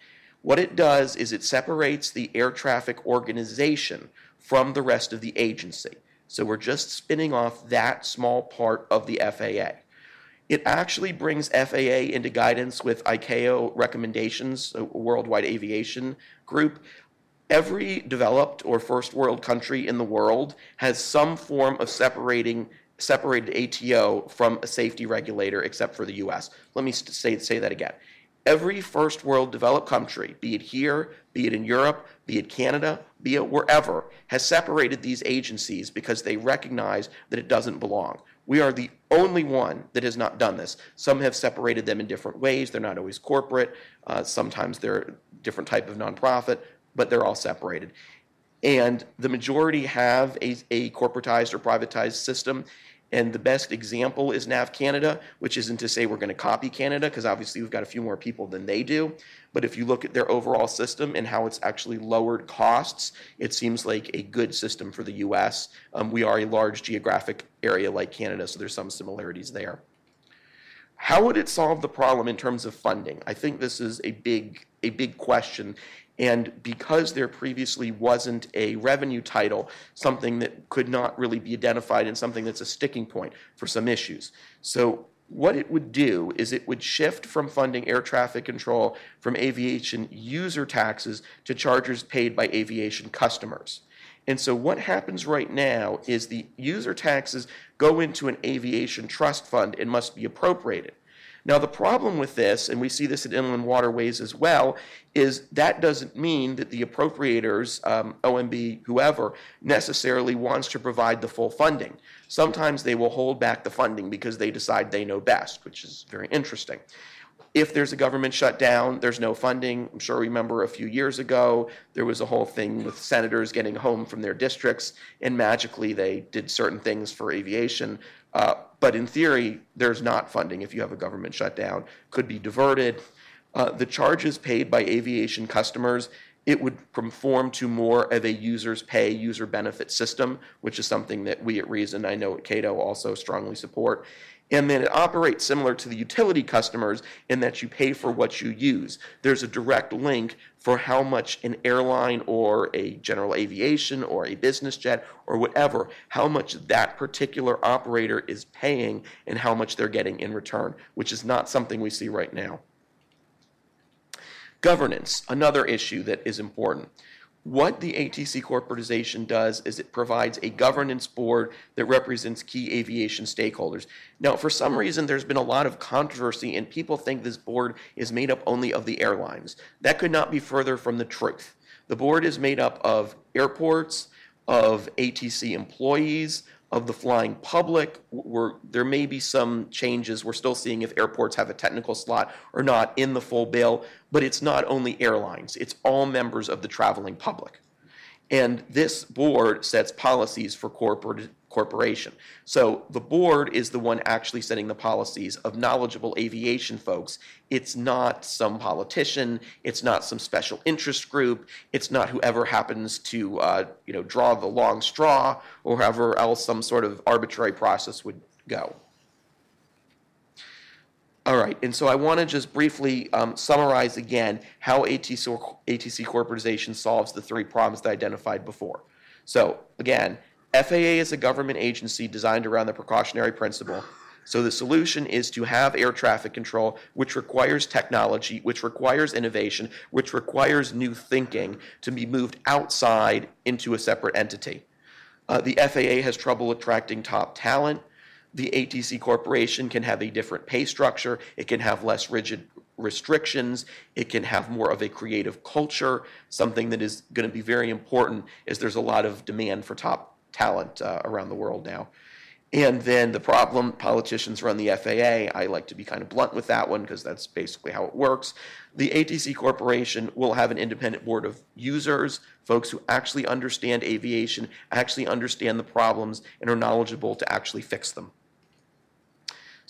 What it does is it separates the air traffic organization from the rest of the agency. So we're just spinning off that small part of the FAA. It actually brings FAA into guidance with ICAO recommendations, a worldwide aviation group. Every developed or first world country in the world has some form of separating separated ATO from a safety regulator except for the US. Let me say, say that again. Every first world developed country, be it here, be it in Europe, be it Canada, be it wherever, has separated these agencies because they recognize that it doesn't belong. We are the only one that has not done this. Some have separated them in different ways. They're not always corporate. Uh, sometimes they're different type of nonprofit, but they're all separated. And the majority have a, a corporatized or privatized system. And the best example is NAV Canada, which isn't to say we're going to copy Canada, because obviously we've got a few more people than they do. But if you look at their overall system and how it's actually lowered costs, it seems like a good system for the US. Um, we are a large geographic area like Canada, so there's some similarities there. How would it solve the problem in terms of funding? I think this is a big, a big question. And because there previously wasn't a revenue title, something that could not really be identified and something that's a sticking point for some issues. So what it would do is it would shift from funding air traffic control from aviation user taxes to charges paid by aviation customers. And so what happens right now is the user taxes go into an aviation trust fund and must be appropriated. Now, the problem with this, and we see this in inland waterways as well, is that doesn't mean that the appropriators, um, OMB, whoever, necessarily wants to provide the full funding. Sometimes they will hold back the funding because they decide they know best, which is very interesting. If there's a government shutdown, there's no funding. I'm sure remember a few years ago, there was a whole thing with senators getting home from their districts, and magically they did certain things for aviation. Uh, but in theory, there's not funding if you have a government shutdown, could be diverted. Uh, the charges paid by aviation customers, it would conform to more of a user's pay, user benefit system, which is something that we at Reason, I know at Cato, also strongly support. And then it operates similar to the utility customers in that you pay for what you use. There's a direct link for how much an airline or a general aviation or a business jet or whatever, how much that particular operator is paying and how much they're getting in return, which is not something we see right now. Governance, another issue that is important. What the ATC corporatization does is it provides a governance board that represents key aviation stakeholders. Now, for some reason, there's been a lot of controversy, and people think this board is made up only of the airlines. That could not be further from the truth. The board is made up of airports, of ATC employees, of the flying public. We're, there may be some changes. We're still seeing if airports have a technical slot or not in the full bill, but it's not only airlines, it's all members of the traveling public. And this board sets policies for corporate corporation. So the board is the one actually setting the policies of knowledgeable aviation folks. It's not some politician. It's not some special interest group. It's not whoever happens to uh, you know draw the long straw or however else some sort of arbitrary process would go. All right, and so I want to just briefly um, summarize again how ATC, ATC corporatization solves the three problems that I identified before. So again, FAA is a government agency designed around the precautionary principle. So the solution is to have air traffic control, which requires technology, which requires innovation, which requires new thinking to be moved outside into a separate entity. Uh, the FAA has trouble attracting top talent. The ATC Corporation can have a different pay structure. It can have less rigid restrictions. It can have more of a creative culture. Something that is going to be very important is there's a lot of demand for top talent uh, around the world now. And then the problem politicians run the FAA. I like to be kind of blunt with that one because that's basically how it works. The ATC Corporation will have an independent board of users, folks who actually understand aviation, actually understand the problems, and are knowledgeable to actually fix them.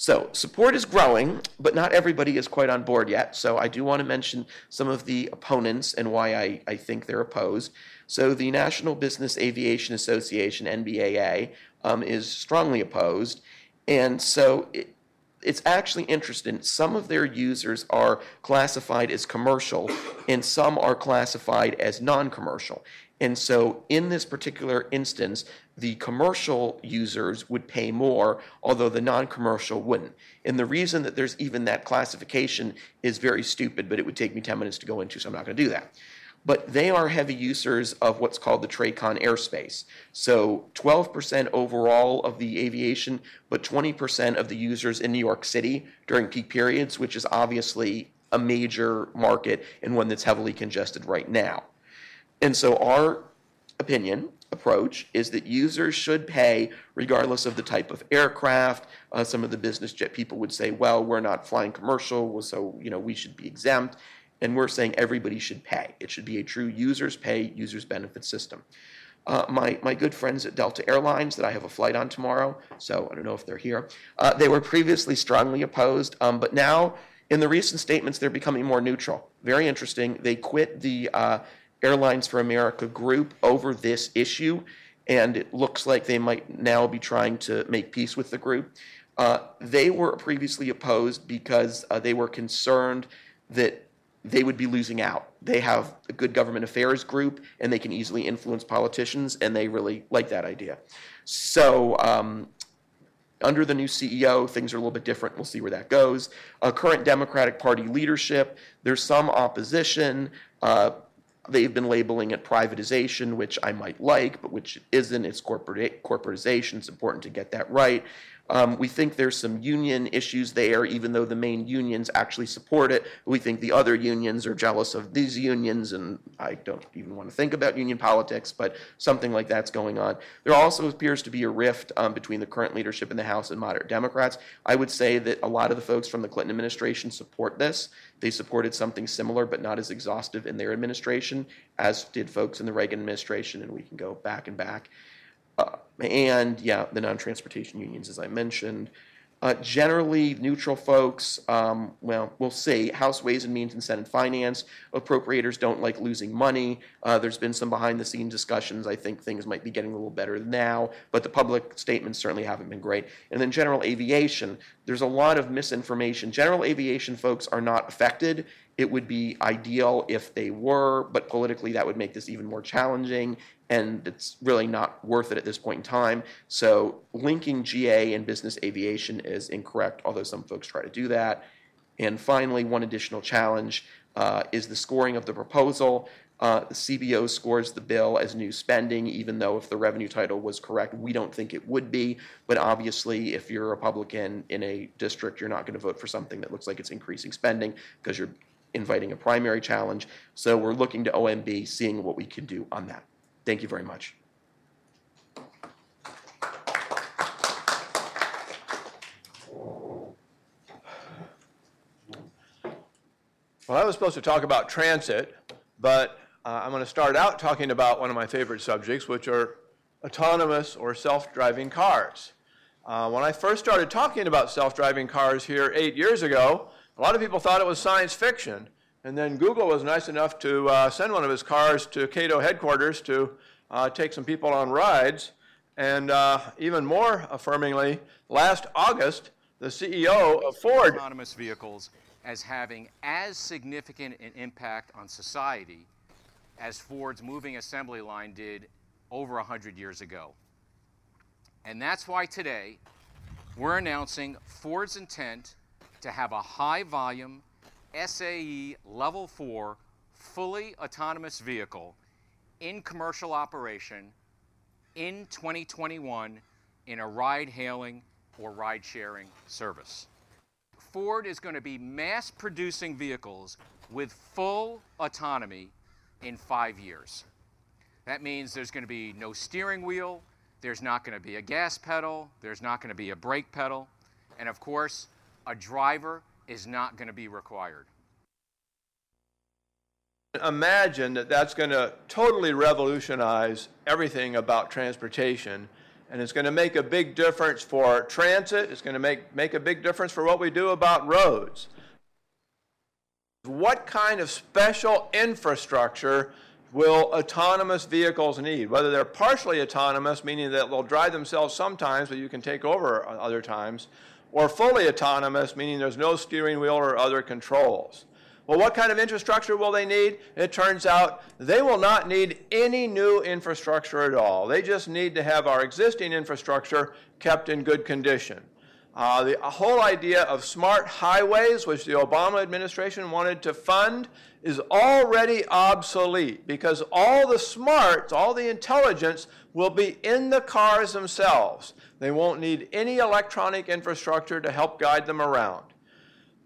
So support is growing, but not everybody is quite on board yet. So I do want to mention some of the opponents and why I, I think they're opposed. So the National Business Aviation Association, NBAA, um, is strongly opposed. And so it, it's actually interesting. Some of their users are classified as commercial, and some are classified as non commercial. And so, in this particular instance, the commercial users would pay more, although the non commercial wouldn't. And the reason that there's even that classification is very stupid, but it would take me 10 minutes to go into, so I'm not going to do that but they are heavy users of what's called the TRACON airspace. So 12% overall of the aviation, but 20% of the users in New York City during peak periods, which is obviously a major market and one that's heavily congested right now. And so our opinion approach is that users should pay regardless of the type of aircraft. Uh, some of the business jet people would say, well, we're not flying commercial, so you know we should be exempt and we're saying everybody should pay. It should be a true users pay, users benefit system. uh, my, my good friends at Delta Airlines that I have a flight on tomorrow, so I don't know if they're here. Uh, they were previously strongly opposed, um, but now in the recent statements, they're becoming more neutral. Very interesting. They quit the uh, Airlines for America group over this issue, and it looks like they might now be trying to make peace with the group. Uh, they were previously opposed because uh, they were concerned that they would be losing out. They have a good government affairs group and they can easily influence politicians, and they really like that idea. So, um, under the new CEO, things are a little bit different. We'll see where that goes. Uh, current Democratic Party leadership, there's some opposition. Uh, they've been labeling it privatization, which I might like, but which isn't. It's corporate, corporatization. It's important to get that right. Um, we think there's some union issues there, even though the main unions actually support it. We think the other unions are jealous of these unions, and I don't even want to think about union politics, but something like that's going on. There also appears to be a rift um, between the current leadership in the House and moderate Democrats. I would say that a lot of the folks from the Clinton administration support this. They supported something similar, but not as exhaustive in their administration, as did folks in the Reagan administration, and we can go back and back. Uh, and yeah, the non-transportation unions, as I mentioned. Uh, generally, neutral folks, um, well, we'll see. House Ways and Means and Senate Finance, appropriators don't like losing money. Uh, there's been some behind the scenes discussions. I think things might be getting a little better now, but the public statements certainly haven't been great. And then general aviation, there's a lot of misinformation. General aviation folks are not affected. It would be ideal if they were, but politically that would make this even more challenging and it's really not worth it at this point in time. So linking GA and business aviation is incorrect, although some folks try to do that. And finally, one additional challenge uh, is the scoring of the proposal. Uh, the CBO scores the bill as new spending, even though if the revenue title was correct, we don't think it would be. But obviously, if you're a Republican in a district, you're not going to vote for something that looks like it's increasing spending because you're inviting a primary challenge. So we're looking to OMB, seeing what we can do on that. Thank you very much. Well, I was supposed to talk about transit, but uh, I'm going to start out talking about one of my favorite subjects, which are autonomous or self-driving cars. Uh, when I first started talking about self-driving cars here eight years ago, a lot of people thought it was science fiction. And then Google was nice enough to uh, send one of his cars to Cato headquarters to uh, take some people on rides. And uh, even more affirmingly, last August, the CEO of Ford autonomous vehicles as having as significant an impact on society as Ford's moving assembly line did over 100 years ago. And that's why today we're announcing Ford's intent to have a high volume SAE Level 4 fully autonomous vehicle in commercial operation in 2021 in a ride hailing or ride sharing service. Ford is going to be mass producing vehicles with full autonomy in five years. That means there's going to be no steering wheel, there's not going to be a gas pedal, there's not going to be a brake pedal, and of course, a driver is not going to be required. Imagine that that's going to totally revolutionize everything about transportation and it's going to make a big difference for transit. It's going to make, make a big difference for what we do about roads. What kind of special infrastructure will autonomous vehicles need? Whether they're partially autonomous, meaning that they'll drive themselves sometimes, but you can take over other times, or fully autonomous, meaning there's no steering wheel or other controls. Well, what kind of infrastructure will they need? It turns out they will not need any new infrastructure at all. They just need to have our existing infrastructure kept in good condition. Uh, the whole idea of smart highways, which the Obama administration wanted to fund, is already obsolete because all the smarts, all the intelligence will be in the cars themselves. They won't need any electronic infrastructure to help guide them around.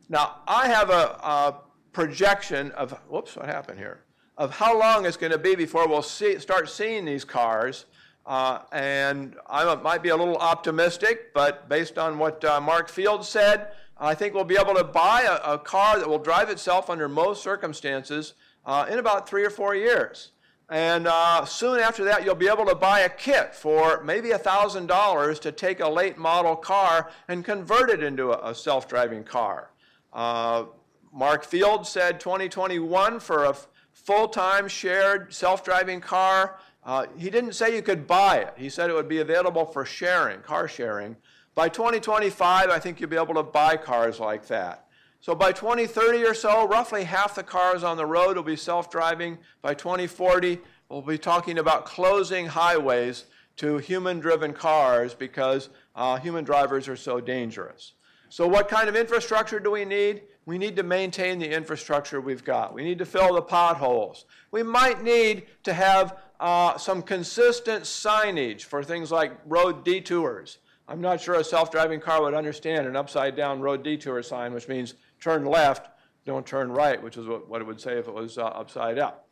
Now, I have a, a projection of, whoops, what happened here? Of how long it's going to be before we'll see, start seeing these cars. Uh, and I might be a little optimistic, but based on what uh, Mark Field said, I think we'll be able to buy a, a car that will drive itself under most circumstances uh, in about three or four years. And uh, soon after that, you'll be able to buy a kit for maybe $1,000 to take a late model car and convert it into a, a self driving car. Uh, Mark Field said 2021 for a full time shared self driving car. Uh, he didn't say you could buy it, he said it would be available for sharing, car sharing. By 2025, I think you'll be able to buy cars like that. So by 2030 or so, roughly half the cars on the road will be self-driving. By 2040, we'll be talking about closing highways to human-driven cars because uh, human drivers are so dangerous. So what kind of infrastructure do we need? We need to maintain the infrastructure we've got. We need to fill the potholes. We might need to have uh, some consistent signage for things like road detours. I'm not sure a self-driving car would understand an upside-down road detour sign, which means turn left, don't turn right, which is what, what it would say if it was uh, upside up.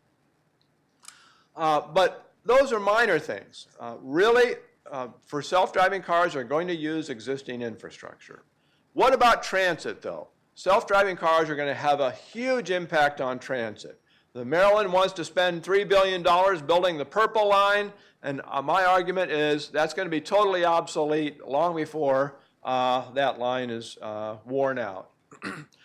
Uh, but those are minor things. Uh, really, uh, for self-driving cars, are going to use existing infrastructure. What about transit, though? Self-driving cars are going to have a huge impact on transit. The Maryland wants to spend $3 billion building the Purple Line, and uh, my argument is that's going to be totally obsolete long before uh, that line is worn out.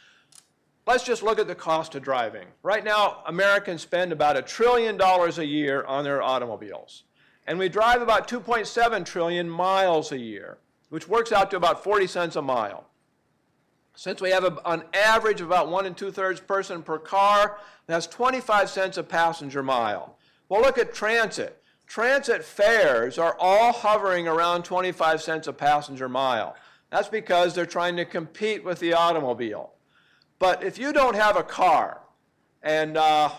Let's just look at the cost of driving. Right now, Americans spend about a trillion dollars a year on their automobiles. And we drive about 2.7 trillion miles a year, which works out to about 40 cents a mile. Since we have a, an average of about one and two thirds person per car, that's 25 cents a passenger mile. Well, look at transit. Transit fares are all hovering around 25 cents a passenger mile. That's because they're trying to compete with the automobile. But if you don't have a car and uh,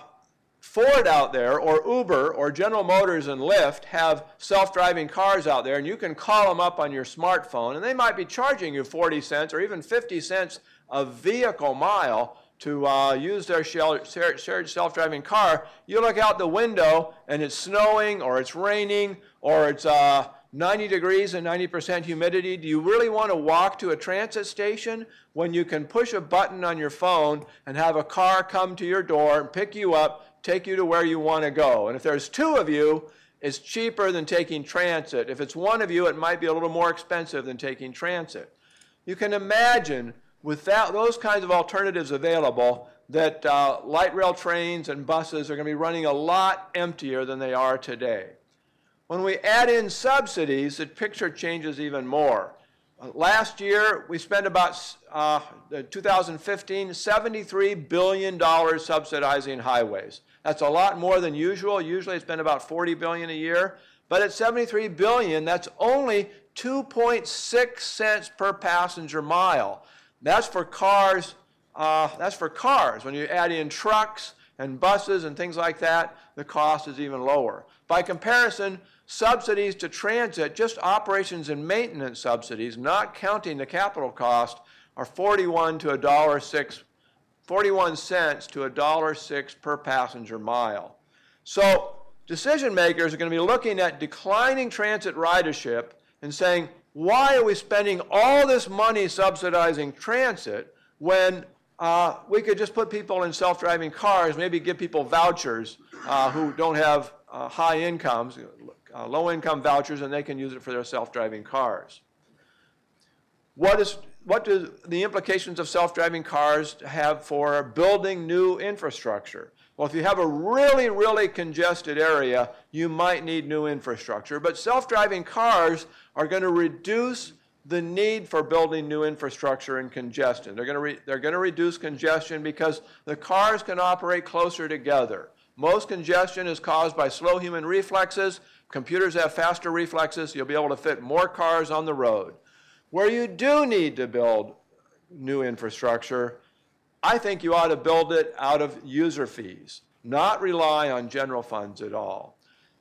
Ford out there or Uber or General Motors and Lyft have self-driving cars out there and you can call them up on your smartphone and they might be charging you 40 cents or even 50 cents a vehicle mile to uh, use their shared self-driving car, you look out the window and it's snowing or it's raining or it's uh, 90 degrees and 90% humidity, do you really want to walk to a transit station when you can push a button on your phone and have a car come to your door and pick you up, take you to where you want to go? And if there's two of you, it's cheaper than taking transit. If it's one of you, it might be a little more expensive than taking transit. You can imagine without those kinds of alternatives available that uh, light rail trains and buses are going to be running a lot emptier than they are today. When we add in subsidies, the picture changes even more. Last year, we spent about, uh, 2015, $73 billion subsidizing highways. That's a lot more than usual. Usually it's been about 40 billion a year. But at 73 billion, that's only 2.6 cents per passenger mile. That's for cars. Uh, that's for cars. When you add in trucks and buses and things like that, the cost is even lower. By comparison, subsidies to transit, just operations and maintenance subsidies, not counting the capital cost, are 41 to a dollar six, 41 cents to a dollar six per passenger mile. So decision makers are going to be looking at declining transit ridership and saying, why are we spending all this money subsidizing transit when uh, we could just put people in self-driving cars, maybe give people vouchers uh, who don't have uh, high incomes, uh, low-income vouchers, and they can use it for their self-driving cars. What is what do the implications of self-driving cars have for building new infrastructure? Well, if you have a really, really congested area, you might need new infrastructure. But self-driving cars are going to reduce the need for building new infrastructure and congestion. They're going to they're going to reduce congestion because the cars can operate closer together. Most congestion is caused by slow human reflexes Computers have faster reflexes. You'll be able to fit more cars on the road. Where you do need to build new infrastructure, I think you ought to build it out of user fees, not rely on general funds at all.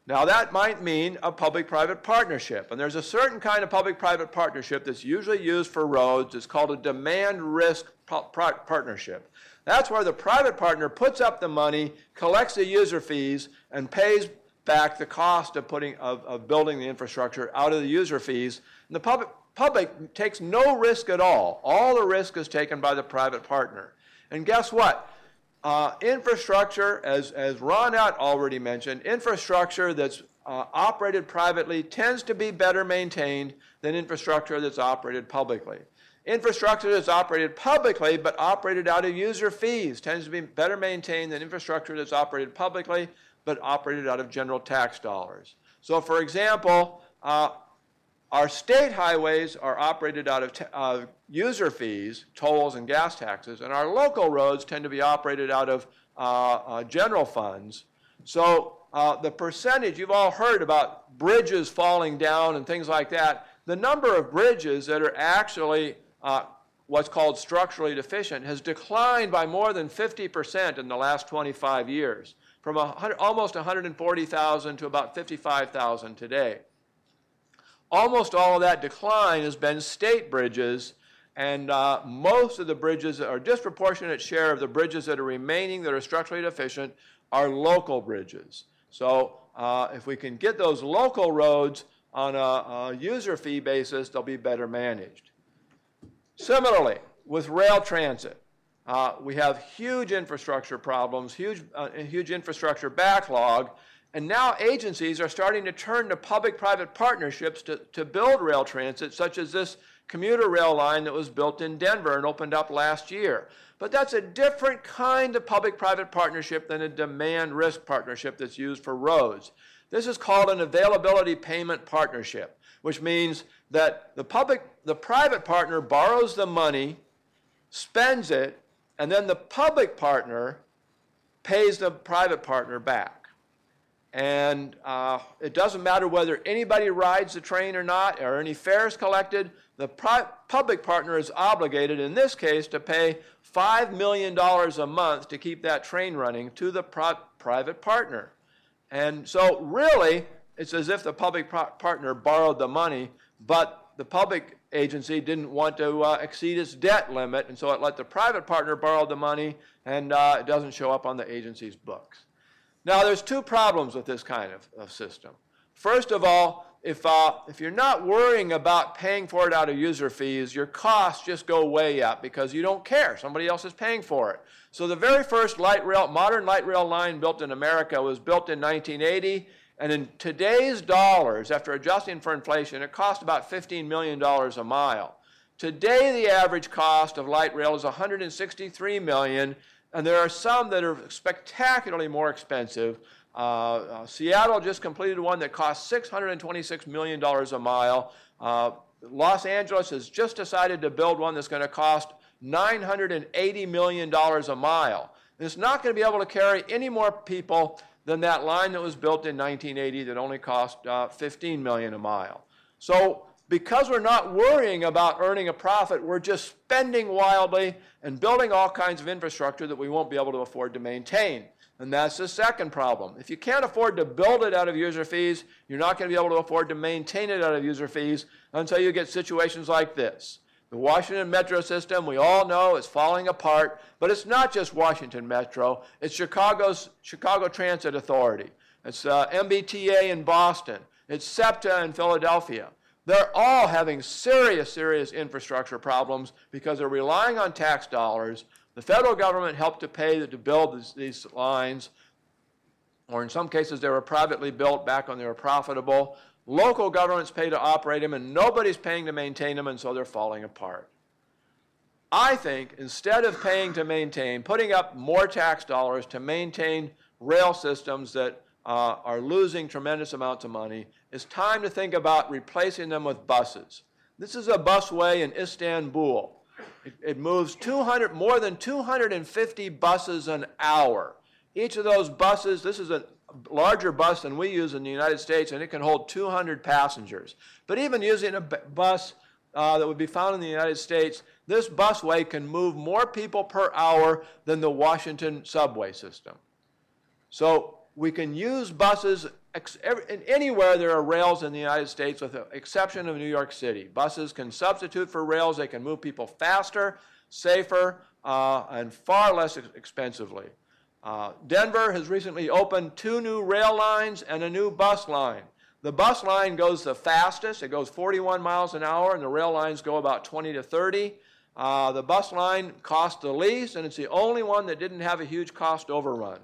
Now, that might mean a public private partnership. And there's a certain kind of public private partnership that's usually used for roads. It's called a demand risk partnership. That's where the private partner puts up the money, collects the user fees, and pays back the cost of, putting, of, of building the infrastructure out of the user fees. And the public, public takes no risk at all. All the risk is taken by the private partner. And guess what? uh, infrastructure, as, as Ron Utt already mentioned, infrastructure that's uh, operated privately tends to be better maintained than infrastructure that's operated publicly. Infrastructure that's operated publicly but operated out of user fees tends to be better maintained than infrastructure that's operated publicly but operated out of general tax dollars. So, for example, uh, our state highways are operated out of uh, user fees, tolls, and gas taxes, and our local roads tend to be operated out of uh, uh general funds. So, uh, the percentage you've all heard about bridges falling down and things like that, the number of bridges that are actually uh, what's called structurally deficient has declined by more than 50% in the last 25 years, from 100, almost 140,000 to about 55,000 today. Almost all of that decline has been state bridges, and uh, most of the bridges, or disproportionate share of the bridges that are remaining that are structurally deficient, are local bridges. So uh, if we can get those local roads on a, a user fee basis, they'll be better managed. Similarly, with rail transit, uh, we have huge infrastructure problems, huge, uh, huge infrastructure backlog, and now agencies are starting to turn to public-private partnerships to, to build rail transit, such as this commuter rail line that was built in Denver and opened up last year. But that's a different kind of public-private partnership than a demand risk partnership that's used for roads. This is called an availability payment partnership, which means that the public, the private partner borrows the money, spends it, and then the public partner pays the private partner back. And uh, it doesn't matter whether anybody rides the train or not, or any fares collected, the public partner is obligated, in this case, to pay $5 million a month to keep that train running to the private partner. And so, really, it's as if the public partner borrowed the money but the public agency didn't want to uh, exceed its debt limit, and so it let the private partner borrow the money, and uh, it doesn't show up on the agency's books. Now, there's two problems with this kind of, of system. First of all, if, uh, if you're not worrying about paying for it out of user fees, your costs just go way up because you don't care. Somebody else is paying for it. So the very first light rail, modern light rail line built in America was built in 1980. And in today's dollars, after adjusting for inflation, it cost about $15 million a mile. Today, the average cost of light rail is 163 million, and there are some that are spectacularly more expensive. Uh, uh, Seattle just completed one that cost $626 million a mile. Uh, Los Angeles has just decided to build one that's going to cost $980 million a mile. And it's not going to be able to carry any more people than that line that was built in 1980 that only cost uh, 15 million a mile. So because we're not worrying about earning a profit, we're just spending wildly and building all kinds of infrastructure that we won't be able to afford to maintain. And that's the second problem. If you can't afford to build it out of user fees, you're not going to be able to afford to maintain it out of user fees until you get situations like this. The Washington Metro system, we all know, is falling apart, but it's not just Washington Metro. It's Chicago's Chicago Transit Authority. It's uh, MBTA in Boston. It's SEPTA in Philadelphia. They're all having serious, serious infrastructure problems because they're relying on tax dollars. The federal government helped to pay to build these, these lines, or in some cases they were privately built back when they were profitable. Local governments pay to operate them, and nobody's paying to maintain them, and so they're falling apart. I think instead of paying to maintain, putting up more tax dollars to maintain rail systems that uh, are losing tremendous amounts of money, it's time to think about replacing them with buses. This is a busway in Istanbul. It, it moves 200, more than 250 buses an hour. Each of those buses, this is a larger bus than we use in the United States, and it can hold 200 passengers. But even using a bus uh, that would be found in the United States, this busway can move more people per hour than the Washington subway system. So we can use buses anywhere there are rails in the United States, with the exception of New York City. Buses can substitute for rails. They can move people faster, safer, uh, and far less expensively. Uh, Denver has recently opened two new rail lines and a new bus line. The bus line goes the fastest, it goes 41 miles an hour, and the rail lines go about 20 to 30. Uh, the bus line cost the least, and it's the only one that didn't have a huge cost overrun.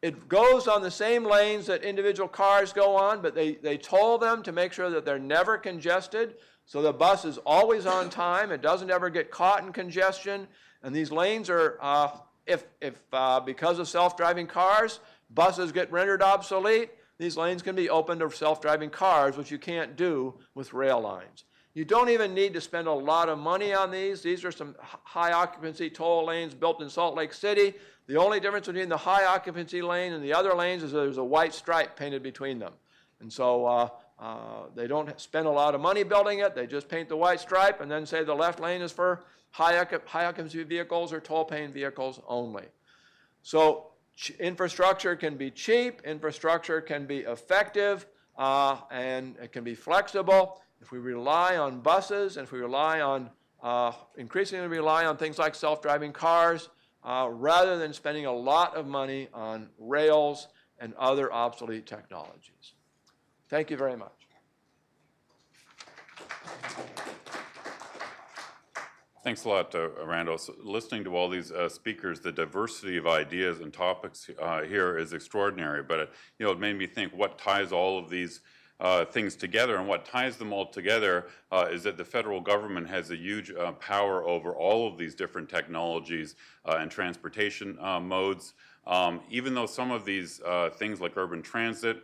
It goes on the same lanes that individual cars go on, but they, they toll them to make sure that they're never congested. So the bus is always on time. It doesn't ever get caught in congestion. And these lanes are, uh, if, if uh, because of self-driving cars, buses get rendered obsolete, these lanes can be opened to self-driving cars, which you can't do with rail lines. You don't even need to spend a lot of money on these. These are some high occupancy toll lanes built in Salt Lake City. The only difference between the high occupancy lane and the other lanes is there's a white stripe painted between them. And so uh, uh, they don't spend a lot of money building it. They just paint the white stripe and then say the left lane is for high, occupancy vehicles or toll paying vehicles only. So infrastructure can be cheap, infrastructure can be effective, uh, and it can be flexible. If we rely on buses, and if we rely on, uh, increasingly rely on things like self-driving cars, uh, rather than spending a lot of money on rails and other obsolete technologies. Thank you very much. Thanks a lot, uh, Randal. So listening to all these uh, speakers, the diversity of ideas and topics uh, here is extraordinary. But it, you know, it made me think: what ties all of these uh, things together, and what ties them all together uh, is that the federal government has a huge uh, power over all of these different technologies and transportation modes. Um, even though some of these things, like urban transit,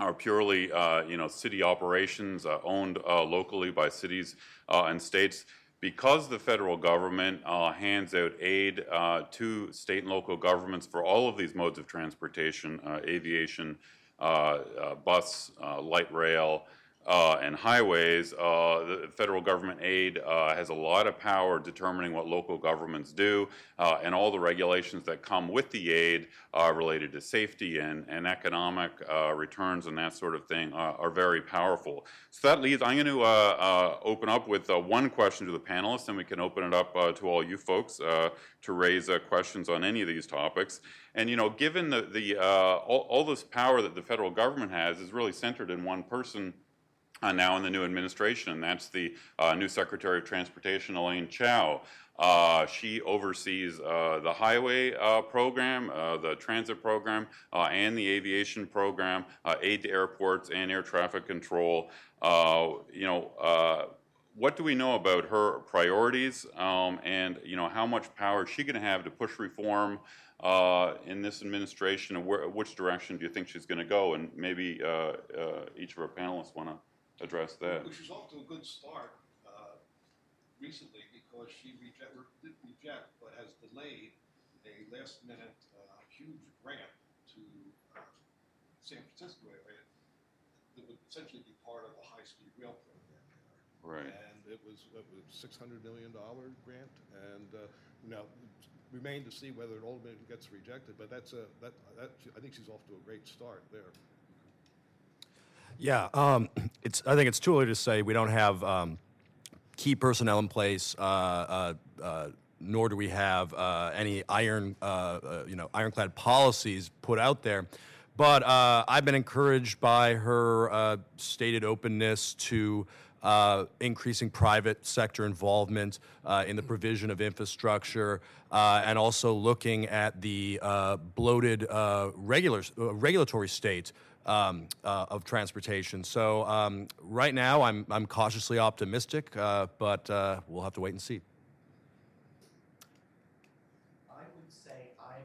are purely, you know, city operations owned locally by cities and states because the federal government uh, hands out aid uh, to state and local governments for all of these modes of transportation, uh, aviation, uh, uh, bus, uh, light rail, uh, and highways, uh, the federal government aid uh, has a lot of power determining what local governments do, uh, and all the regulations that come with the aid uh, related to safety and, and economic uh, returns and that sort of thing are very powerful. So that leads, I'm going to open up with one question to the panelists, and we can open it up to all you folks to raise questions on any of these topics. And you know, given the, the all, all this power that the federal government has is really centered in one person uh, now in the new administration, and that's the uh, new Secretary of Transportation, Elaine Chao. Uh, she oversees uh, the highway uh, program, uh, the transit program, and the aviation program, aid to airports and air traffic control. you know, what do we know about her priorities, um, and you know, how much power is she going to have to push reform in this administration, and where, which direction do you think she's going to go? And maybe each of our panelists want to address that. Which is off to a good start uh, recently because she reject, did reject, but has delayed a last minute uh, huge grant to uh, San Francisco area that would essentially be part of the high speed rail program there. Right. And it was, it was $600 million grant. And uh, now, remain to see whether it ultimately gets rejected, but that's a, that, that, I think she's off to a great start there. Yeah, um, it's. I think it's too early to say. We don't have um, key personnel in place, uh, uh, uh, nor do we have uh, any iron, uh, uh, you know, ironclad policies put out there. But I've been encouraged by her stated openness to. increasing private sector involvement in the provision of infrastructure, and also looking at the bloated regular, regulatory state um, uh, of transportation. So um, right now, I'm, I'm cautiously optimistic, uh, but uh, we'll have to wait and see. I would say I'm,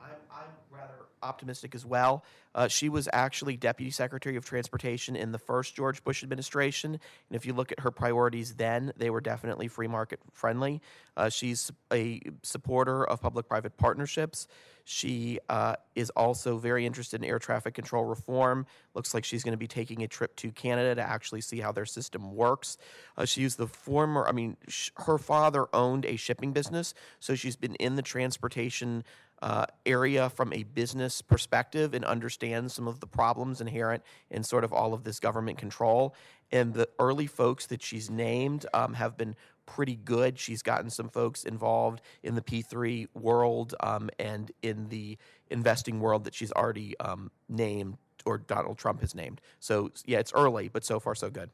I'm, I'm rather optimistic as well. Uh, she was actually Deputy Secretary of Transportation in the first George Bush administration. And if you look at her priorities then, they were definitely free market friendly. Uh, she's a supporter of public private partnerships. She uh, is also very interested in air traffic control reform. Looks like she's going to be taking a trip to Canada to actually see how their system works. Uh, she used the former, I mean, sh- her father owned a shipping business, so she's been in the transportation uh, area from a business perspective and understands some of the problems inherent in sort of all of this government control. And the early folks that she's named um, have been pretty good. She's gotten some folks involved in the P3 world um, and in the investing world that she's already um, named or Donald Trump has named. So, yeah, it's early, but so far, so good.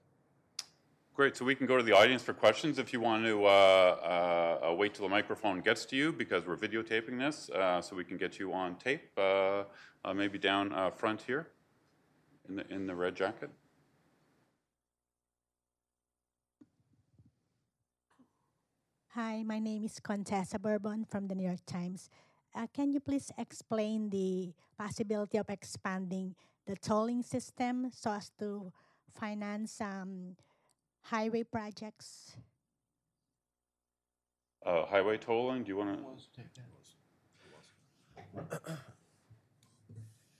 Great, so we can go to the audience for questions if you want to uh, uh, uh, wait till the microphone gets to you because we're videotaping this, uh, so we can get you on tape, uh, uh, maybe down front here in the, in the red jacket. Hi, my name is Contessa Bourbon from the New York Times. Uh, can you please explain the possibility of expanding the tolling system so as to finance um, highway projects? Uh, Highway tolling, do you want to?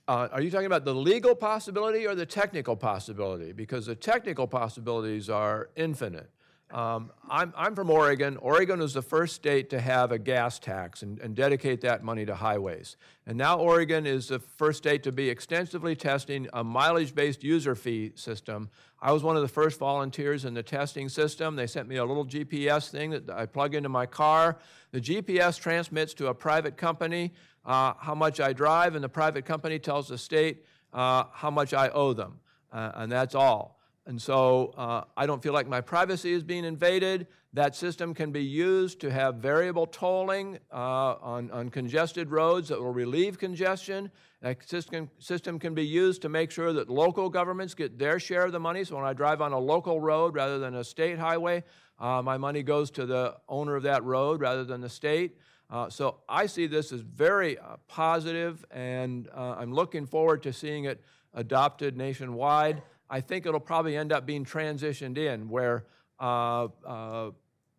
Uh, Are you talking about the legal possibility or the technical possibility? Because the technical possibilities are infinite. Um, I'm, I'm from Oregon. Oregon was the first state to have a gas tax and, and dedicate that money to highways. And now Oregon is the first state to be extensively testing a mileage-based user fee system. I was one of the first volunteers in the testing system. They sent me a little GPS thing that I plug into my car. The GPS transmits to a private company uh, how much I drive, and the private company tells the state uh, how much I owe them. Uh, and that's all. And so uh, I don't feel like my privacy is being invaded. That system can be used to have variable tolling uh, on, on congested roads that will relieve congestion. That system, system can be used to make sure that local governments get their share of the money. So when I drive on a local road rather than a state highway, uh, my money goes to the owner of that road rather than the state. Uh, so I see this as very uh, positive, and uh, I'm looking forward to seeing it adopted nationwide. I think it'll probably end up being transitioned in where uh, uh,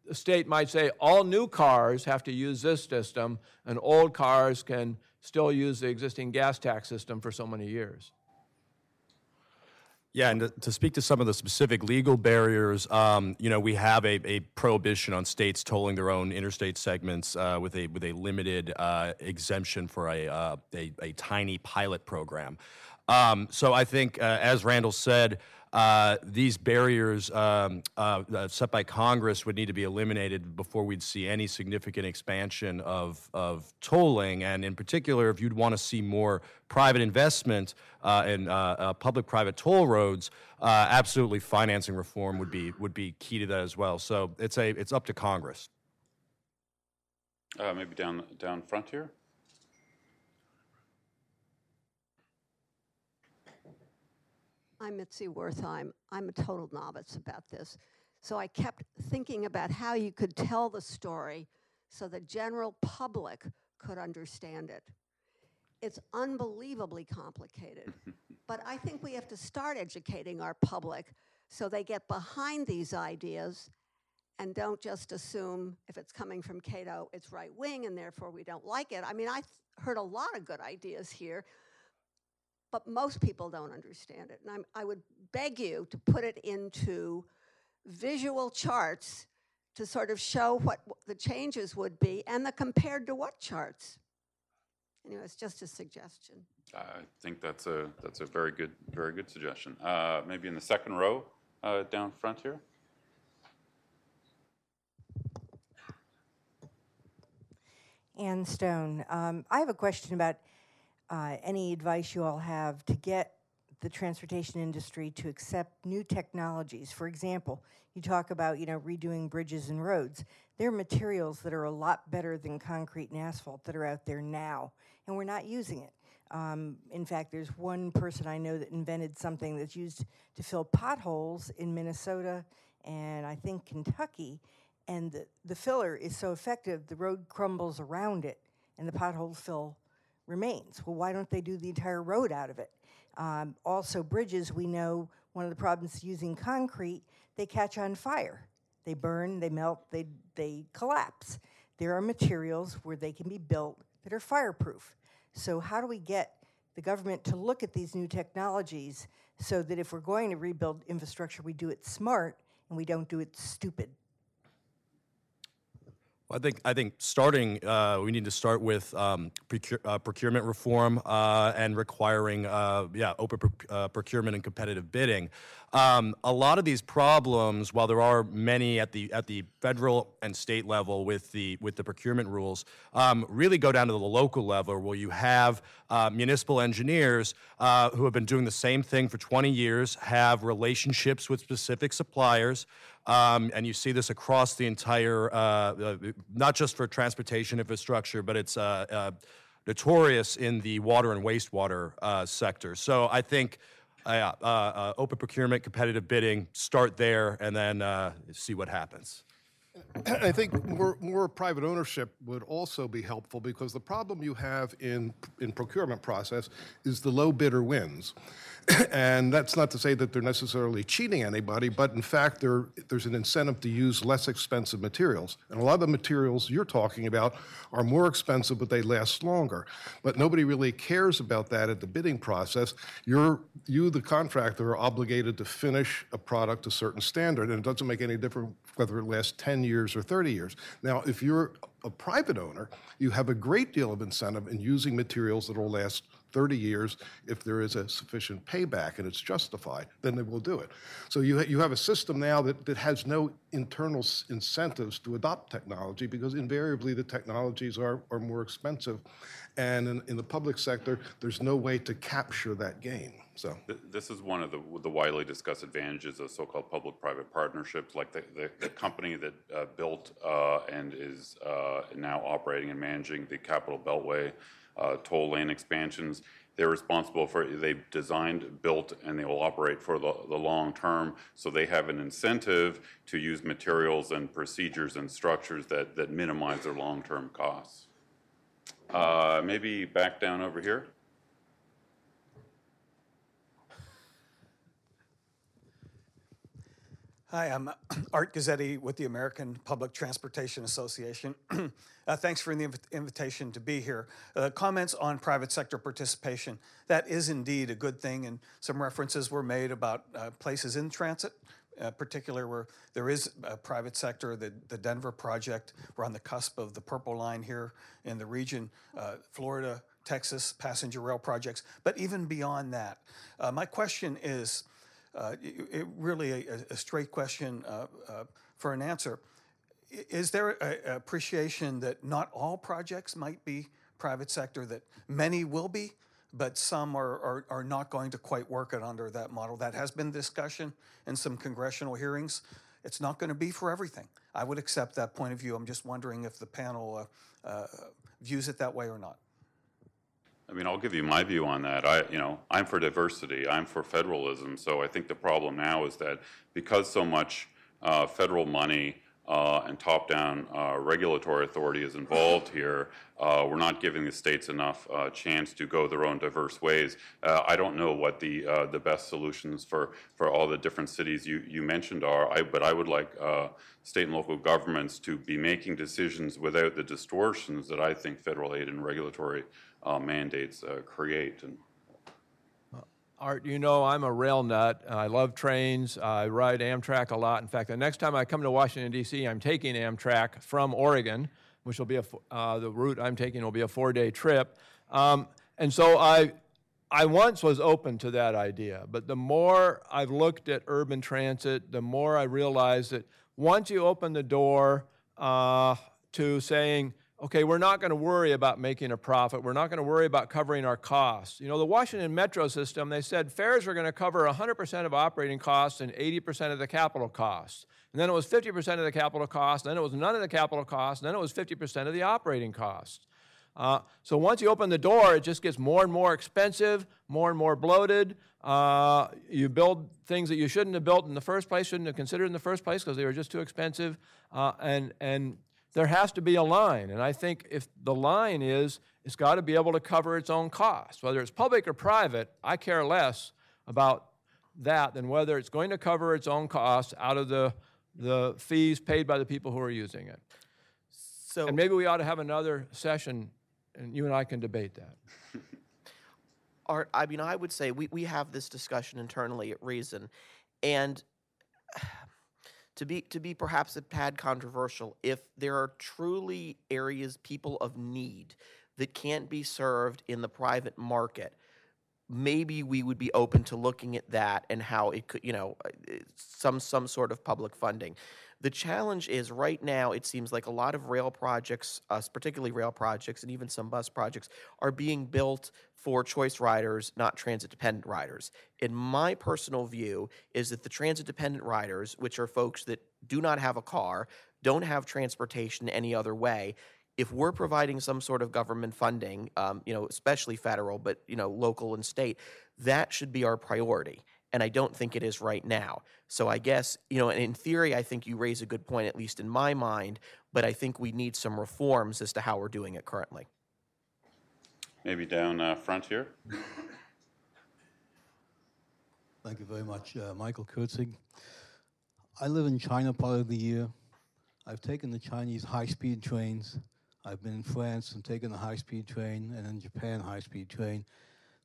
the state might say all new cars have to use this system, and old cars can still use the existing gas tax system for so many years. Yeah, and to, speak to some of the specific legal barriers, um, you know, we have a, a prohibition on states tolling their own interstate segments uh, with a with a limited uh, exemption for a, uh, a a tiny pilot program. Um, so I think, uh, as Randal said, uh, these barriers um, uh, uh, set by Congress would need to be eliminated before we'd see any significant expansion of, of tolling. And in particular, if you'd want to see more private investment uh, in uh, uh, public-private toll roads, absolutely financing reform would be would be key to that as well. So it's a it's up to Congress. Maybe down, down front here? I'm Mitzi Wertheim. I'm a total novice about this. So I kept thinking about how you could tell the story so the general public could understand it. It's unbelievably complicated. but I think we have to start educating our public so they get behind these ideas and don't just assume if it's coming from Cato, it's right wing and therefore we don't like it. I mean, I heard a lot of good ideas here, but most people don't understand it. And I'm, I would beg you to put it into visual charts to sort of show what w- the changes would be and the compared to what charts. Anyway, it's just a suggestion. I think that's a, that's a very good, very good suggestion. Uh, Maybe in the second row, uh, down front here? Ann Stone. Um, I have a question about uh, any advice you all have to get the transportation industry to accept new technologies. For example, you talk about you know redoing bridges and roads. There are materials that are a lot better than concrete and asphalt that are out there now, and we're not using it. Um, in fact, there's one person I know that invented something that's used to fill potholes in Minnesota and I think Kentucky, and the, the filler is so effective the road crumbles around it and the potholes fill remains. Well, why don't they do the entire road out of it? Um, also, bridges, we know one of the problems using concrete, they catch on fire. They burn, they melt, they, they collapse. There are materials where they can be built that are fireproof. So, how do we get the government to look at these new technologies so that if we're going to rebuild infrastructure, we do it smart and we don't do it stupid? I think I think starting uh, we need to start with um, procure, uh, procurement reform uh, and requiring uh, yeah open uh, procurement and competitive bidding. Um, a lot of these problems, while there are many at the at the federal and state level with the with the procurement rules, um, really go down to the local level where you have uh, municipal engineers who have been doing the same thing for 20 years, have relationships with specific suppliers, Um, and you see this across the entire, uh, uh, not just for transportation infrastructure, but it's uh, uh, notorious in the water and wastewater sector. So I think open procurement, competitive bidding, start there, and then see what happens. I think more, more private ownership would also be helpful because the problem you have in, in procurement process is the low bidder wins. And that's not to say that they're necessarily cheating anybody, but in fact, there, there's an incentive to use less expensive materials. And a lot of the materials you're talking about are more expensive, but they last longer. But nobody really cares about that at the bidding process. You're, you, the contractor, are obligated to finish a product to a certain standard, and it doesn't make any difference whether it lasts 10 years or 30 years. Now, if you're a private owner, you have a great deal of incentive in using materials that will last 30 years if there is a sufficient payback and it's justified, then they will do it. So you, ha- you have a system now that, that has no internal s- incentives to adopt technology because invariably the technologies are, are more expensive. And in, in the public sector, there's no way to capture that gain. So. Th- This is one of the, the widely discussed advantages of so-called public-private partnerships, like the, the, the company that uh, built uh, and is uh, now operating and managing the Capital Beltway uh, toll lane expansions. They're responsible for, they've designed, built, and they will operate for the, the long term. So they have an incentive to use materials and procedures and structures that, that minimize their long-term costs. Uh, Maybe back down over here? Hi, I'm Art Guzzetti with the American Public Transportation Association. Uh, Thanks for the invi- invitation to be here. Uh, Comments on private sector participation. That is indeed a good thing, and some references were made about uh, places in transit, uh, particular where there is a private sector, the the Denver project. We're on the cusp of the Purple Line here in the region, uh, Florida, Texas, passenger rail projects. But even beyond that, uh, my question is, uh, it- really a, a straight question uh, uh, for an answer. Is there a, a appreciation that not all projects might be private sector, that many will be, but some are, are, are not going to quite work it under that model? That has been discussion in some congressional hearings. It's not going to be for everything. I would accept that point of view. I'm just wondering if the panel uh, uh, views it that way or not. I mean, I'll give you my view on that. I, you know, I'm for diversity. I'm for federalism. So I think the problem now is that because so much uh, federal money uh, and top-down uh, regulatory authority is involved here, uh, we're not giving the states enough uh, chance to go their own diverse ways. Uh, I don't know what the the best solutions for for all the different cities you you mentioned are. I, but I would like state and local governments to be making decisions without the distortions that I think federal aid and regulatory uh, mandates uh, create. And Art, you know I'm a rail nut. I love trains. I ride Amtrak a lot. In fact, the next time I come to Washington D.C., I'm taking Amtrak from Oregon, which will be a uh, the route I'm taking will be a four-day trip. Um, and so I, I once was open to that idea, but the more I've looked at urban transit, the more I realize that once you open the door uh, to saying, okay, we're not going to worry about making a profit. We're not going to worry about covering our costs. You know, the Washington Metro system, they said fares are going to cover 100% of operating costs and 80% of the capital costs. And then it was 50% of the capital costs, then it was none of the capital costs, then it was 50% of the operating costs. Uh, so once you open the door, it just gets more and more expensive, more and more bloated. Uh, you build things that you shouldn't have built in the first place, shouldn't have considered in the first place because they were just too expensive. Uh, and, and there has to be a line. And I think if the line is, it's got to be able to cover its own costs. Whether it's public or private, I care less about that than whether it's going to cover its own costs out of the, the fees paid by the people who are using it. So, And maybe we ought to have another session, and you and I can debate that. Art, I mean, I would say we, we have this discussion internally at Reason, and to be to be perhaps a tad controversial, if there are truly areas people of need that can't be served in the private market, maybe we would be open to looking at that and how it could, you know, uh, some some sort of public funding. The challenge is right now, it seems like a lot of rail projects, uh, particularly rail projects and even some bus projects, are being built for choice riders, not transit dependent riders. In my personal view, is that the transit dependent riders, which are folks that do not have a car, don't have transportation any other way, if we're providing some sort of government funding, um, you know, especially federal, but you know, local and state, that should be our priority. And I don't think it is right now. So I guess, you know, and in theory, I think you raise a good point, at least in my mind, but I think we need some reforms as to how we're doing it currently. Maybe down uh, front here. Thank you very much, uh, Michael Kurtzig. I live in China part of the year. I've taken the Chinese high-speed trains. I've been in France and taken a high-speed train, and in Japan, high-speed train.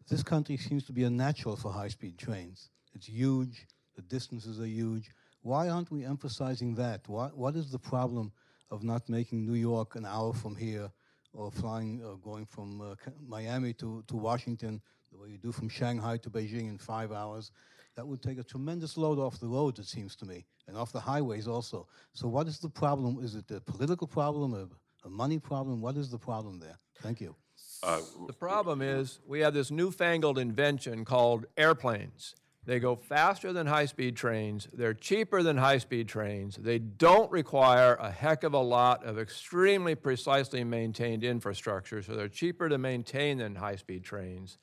This country seems to be a natural for high-speed trains. It's huge. The distances are huge. Why aren't we emphasizing that? What, what is the problem of not making New York an hour from here, or flying, or going from uh, Miami to, to Washington, the way you do from Shanghai to Beijing in five hours? That would take a tremendous load off the roads, it seems to me, and off the highways also. So, what is the problem? Is it a political problem, a, a money problem? What is the problem there? Thank you. Uh, The problem is, we have this newfangled invention called airplanes. They go faster than high-speed trains, they're cheaper than high-speed trains, they don't require a heck of a lot of extremely precisely maintained infrastructure, so they're cheaper to maintain than high-speed trains.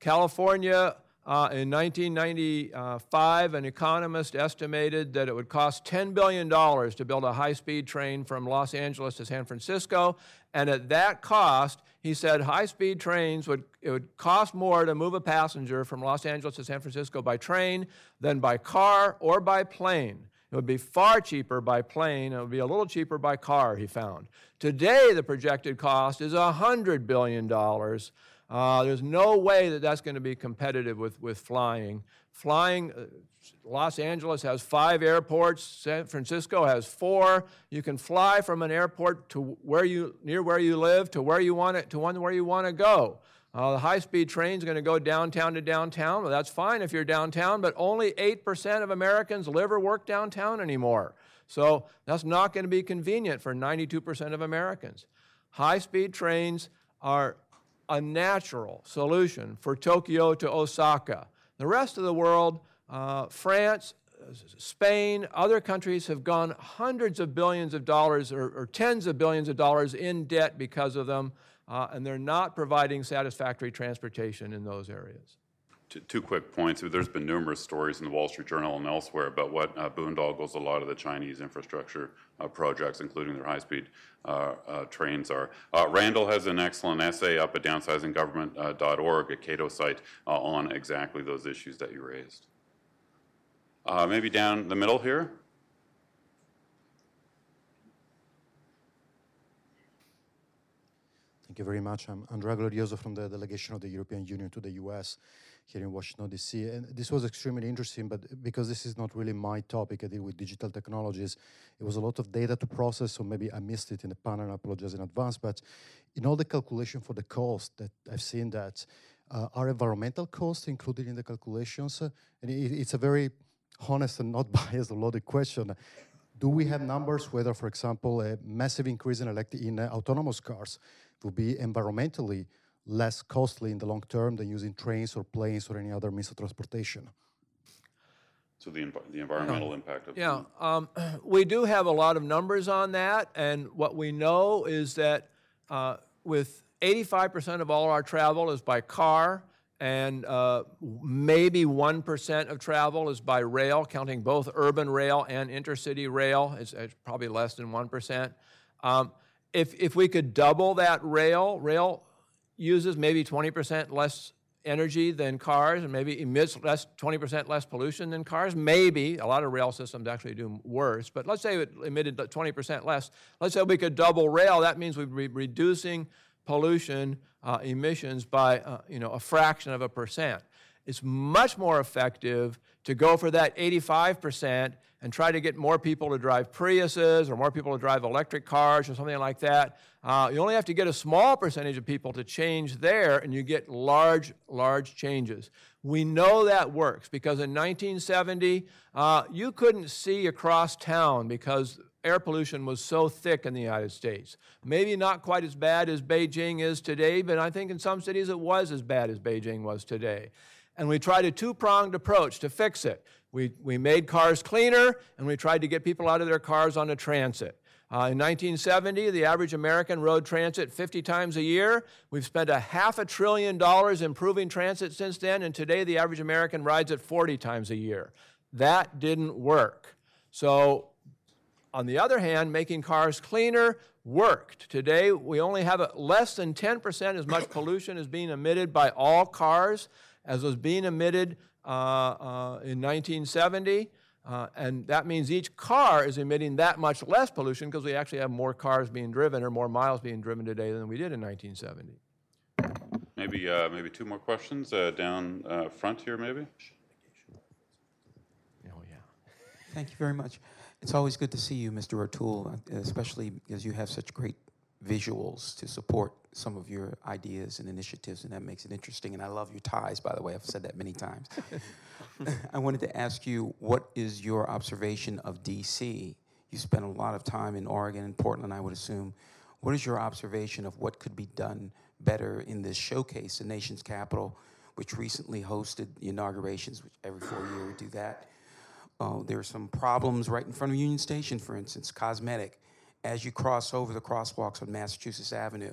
California, uh, in 1995, an economist estimated that it would cost $10 billion to build a high speed train from Los Angeles to San Francisco. And at that cost, he said high speed trains would, it would cost more to move a passenger from Los Angeles to San Francisco by train than by car or by plane. It would be far cheaper by plane. It would be a little cheaper by car, he found. Today, the projected cost is $100 billion. Uh, there's no way that that's going to be competitive with, with flying. Flying, uh, Los Angeles has five airports. San Francisco has four. You can fly from an airport to where you near where you live to where you want it to one where you want to go. Uh, the high-speed train is going to go downtown to downtown. Well, that's fine if you're downtown, but only 8% of Americans live or work downtown anymore. So that's not going to be convenient for 92% of Americans. High-speed trains are a natural solution for Tokyo to Osaka. The rest of the world, uh, France, Spain, other countries have gone hundreds of billions of dollars or, or tens of billions of dollars in debt because of them, uh, and they're not providing satisfactory transportation in those areas. Two, two quick points. There's been numerous stories in the Wall Street Journal and elsewhere about what uh, boondoggles a lot of the Chinese infrastructure uh, projects, including their high-speed uh, uh trains are. Uh, Randal has an excellent essay up at downsizinggovernment.org a Cato site uh, on exactly those issues that you raised. Maybe down the middle here. Thank you very much. I'm Andrea Glorioso from the delegation of the European Union to the US here in Washington, D.C. And this was extremely interesting, but because this is not really my topic, I deal with digital technologies. It was a lot of data to process, so maybe I missed it in the panel, I apologize in advance. But in all the calculation for the cost that I've seen that, uh, are environmental costs included in the calculations? Uh, and it, it's a very honest and not biased, a loaded question. Do we have numbers whether, for example, a massive increase in, elect- in uh, autonomous cars will be environmentally less costly in the long term than using trains or planes or any other means of transportation. So the, the environmental yeah. impact of yeah, um, we do have a lot of numbers on that, and what we know is that uh, with 85% of all our travel is by car, and uh, maybe 1% of travel is by rail, counting both urban rail and intercity rail. It's, it's probably less than 1%. Um, if, if we could double that rail, rail uses maybe 20% less energy than cars and maybe emits less 20% less pollution than cars maybe a lot of rail systems actually do worse but let's say it emitted 20% less let's say we could double rail that means we'd be reducing pollution uh, emissions by uh, you know a fraction of a percent it's much more effective to go for that 85% and try to get more people to drive Priuses or more people to drive electric cars or something like that. Uh, you only have to get a small percentage of people to change there, and you get large, large changes. We know that works because in 1970, uh, you couldn't see across town because air pollution was so thick in the United States. Maybe not quite as bad as Beijing is today, but I think in some cities it was as bad as Beijing was today. and we tried a two-pronged approach to fix it. We, we made cars cleaner, and we tried to get people out of their cars on onto transit. Uh, in 1970, the average American rode transit 50 times a year. We've spent a half a trillion dollars improving transit since then, and today the average American rides it 40 times a year. That didn't work. So, on the other hand, making cars cleaner worked. Today, we only have a, less than 10% as much pollution is being emitted by all cars as was being emitted uh, uh, in 1970. Uh, and that means each car is emitting that much less pollution because we actually have more cars being driven or more miles being driven today than we did in 1970. Maybe, uh, maybe two more questions uh, down uh, front here, maybe? Oh, yeah. Thank you very much. It's always good to see you, Mr. O'Toole, especially because you have such great visuals to support some of your ideas and initiatives, and that makes it interesting. And I love your ties, by the way. I've said that many times. I wanted to ask you, what is your observation of D.C.? You spent a lot of time in Oregon and Portland, I would assume. What is your observation of what could be done better in this showcase, the nation's capital, which recently hosted the inaugurations, which every four years we do that? Uh, there are some problems right in front of Union Station, for instance, cosmetic. As you cross over the crosswalks on Massachusetts Avenue,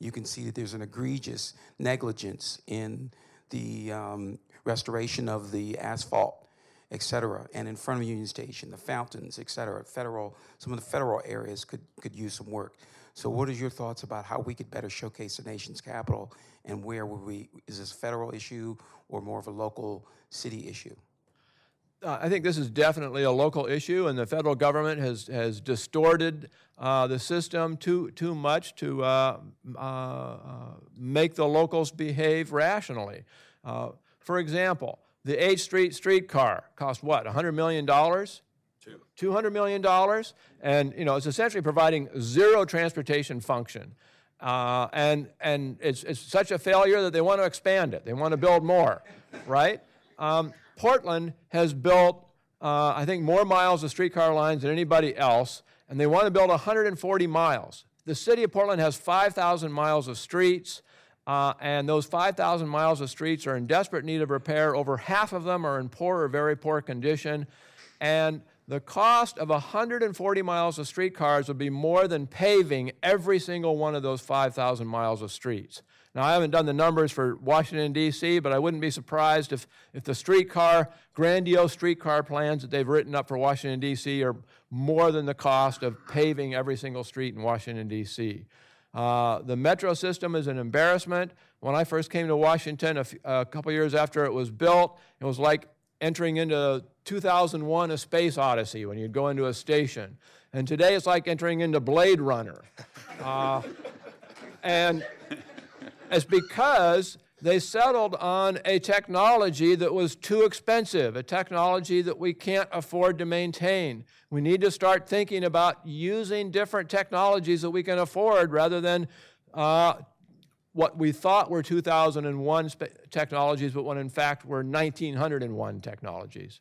you can see that there's an egregious negligence in the um, restoration of the asphalt, et cetera, and in front of Union Station, the fountains, et cetera. Federal, some of the federal areas could, could use some work. So, what are your thoughts about how we could better showcase the nation's capital, and where would we? Is this a federal issue or more of a local city issue? Uh, I think this is definitely a local issue, and the federal government has, has distorted uh, the system too, too much to uh, uh, uh make the locals behave rationally. Uh, for example, the H Street streetcar cost what, $100 million? Two. $200 million? And, you know, it's essentially providing zero transportation function. and and it's, it's such a failure that they want to expand it. They want to build more, right? Um, Portland has built, uh, I think, more miles of streetcar lines than anybody else, and they want to build 140 miles. The city of Portland has 5,000 miles of streets, uh, and those 5,000 miles of streets are in desperate need of repair. Over half of them are in poor or very poor condition. And the cost of 140 miles of streetcars would be more than paving every single one of those 5,000 miles of streets. Now, I haven't done the numbers for Washington, D.C., but I wouldn't be surprised if, if the streetcar, grandiose streetcar plans that they've written up for Washington, D.C., are more than the cost of paving every single street in Washington, D.C. Uh, the metro system is an embarrassment. When I first came to Washington a, f- a couple years after it was built, it was like entering into 2001 A Space Odyssey when you'd go into a station. And today it's like entering into Blade Runner. Uh, and it's because they settled on a technology that was too expensive, a technology that we can't afford to maintain. We need to start thinking about using different technologies that we can afford rather than uh, what we thought were 2001 technologies, but when in fact were 1901 technologies.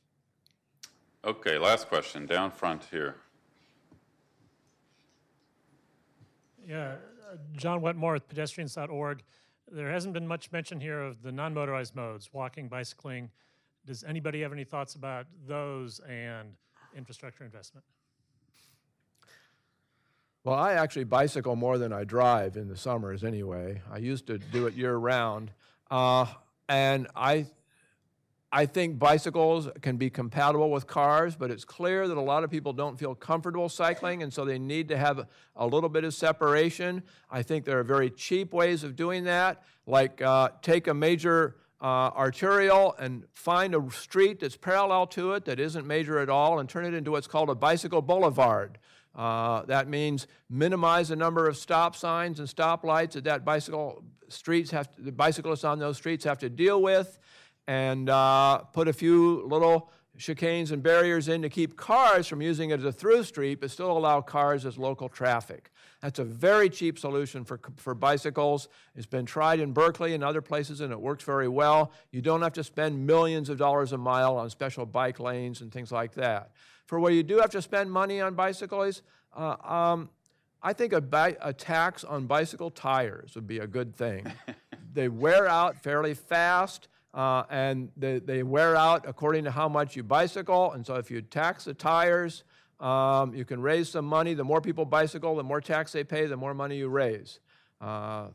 Okay, last question, down front here. Yeah, uh, John Wetmore with pedestrians.org. There hasn't been much mention here of the non motorized modes, walking, bicycling. Does anybody have any thoughts about those and infrastructure investment? Well, I actually bicycle more than I drive in the summers anyway. I used to do it year round. Uh, and I I think bicycles can be compatible with cars, but it's clear that a lot of people don't feel comfortable cycling, and so they need to have a little bit of separation. I think there are very cheap ways of doing that, like uh, take a major uh, arterial and find a street that's parallel to it that isn't major at all and turn it into what's called a bicycle boulevard. Uh, that means minimize the number of stop signs and stop lights that that bicycle streets have to, the bicyclists on those streets have to deal with and uh, put a few little chicanes and barriers in to keep cars from using it as a through street, but still allow cars as local traffic. That's a very cheap solution for, for bicycles. It's been tried in Berkeley and other places, and it works very well. You don't have to spend millions of dollars a mile on special bike lanes and things like that. For where you do have to spend money on bicycles, uh, um, I think a, a tax on bicycle tires would be a good thing. they wear out fairly fast. Uh, and they, they wear out according to how much you bicycle. And so if you tax the tires, um, you can raise some money. The more people bicycle, the more tax they pay, the more money you raise. Uh,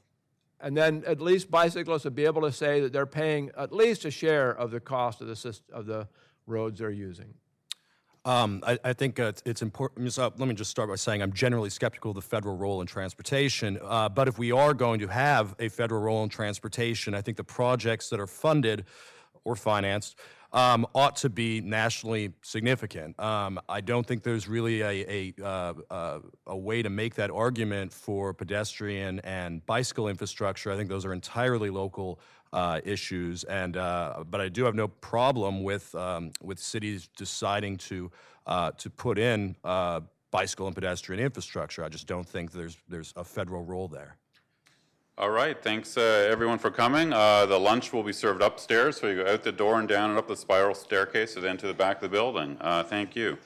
and then at least bicyclists would be able to say that they're paying at least a share of the cost of the, of the roads they're using. Um, I, I think uh, it's, important. So let me just start by saying I'm generally skeptical of the federal role in transportation. Uh, but if we are going to have a federal role in transportation, I think the projects that are funded or financed um, ought to be nationally significant. Um, I don't think there's really a, a, uh, uh, a way to make that argument for pedestrian and bicycle infrastructure. I think those are entirely local uh, issues, and uh, but I do have no problem with um, with cities deciding to uh, to put in uh, bicycle and pedestrian infrastructure. I just don't think there's there's a federal role there. All right, thanks uh, everyone for coming. Uh, the lunch will be served upstairs, so you go out the door and down and up the spiral staircase and then to the back of the building. Thank you.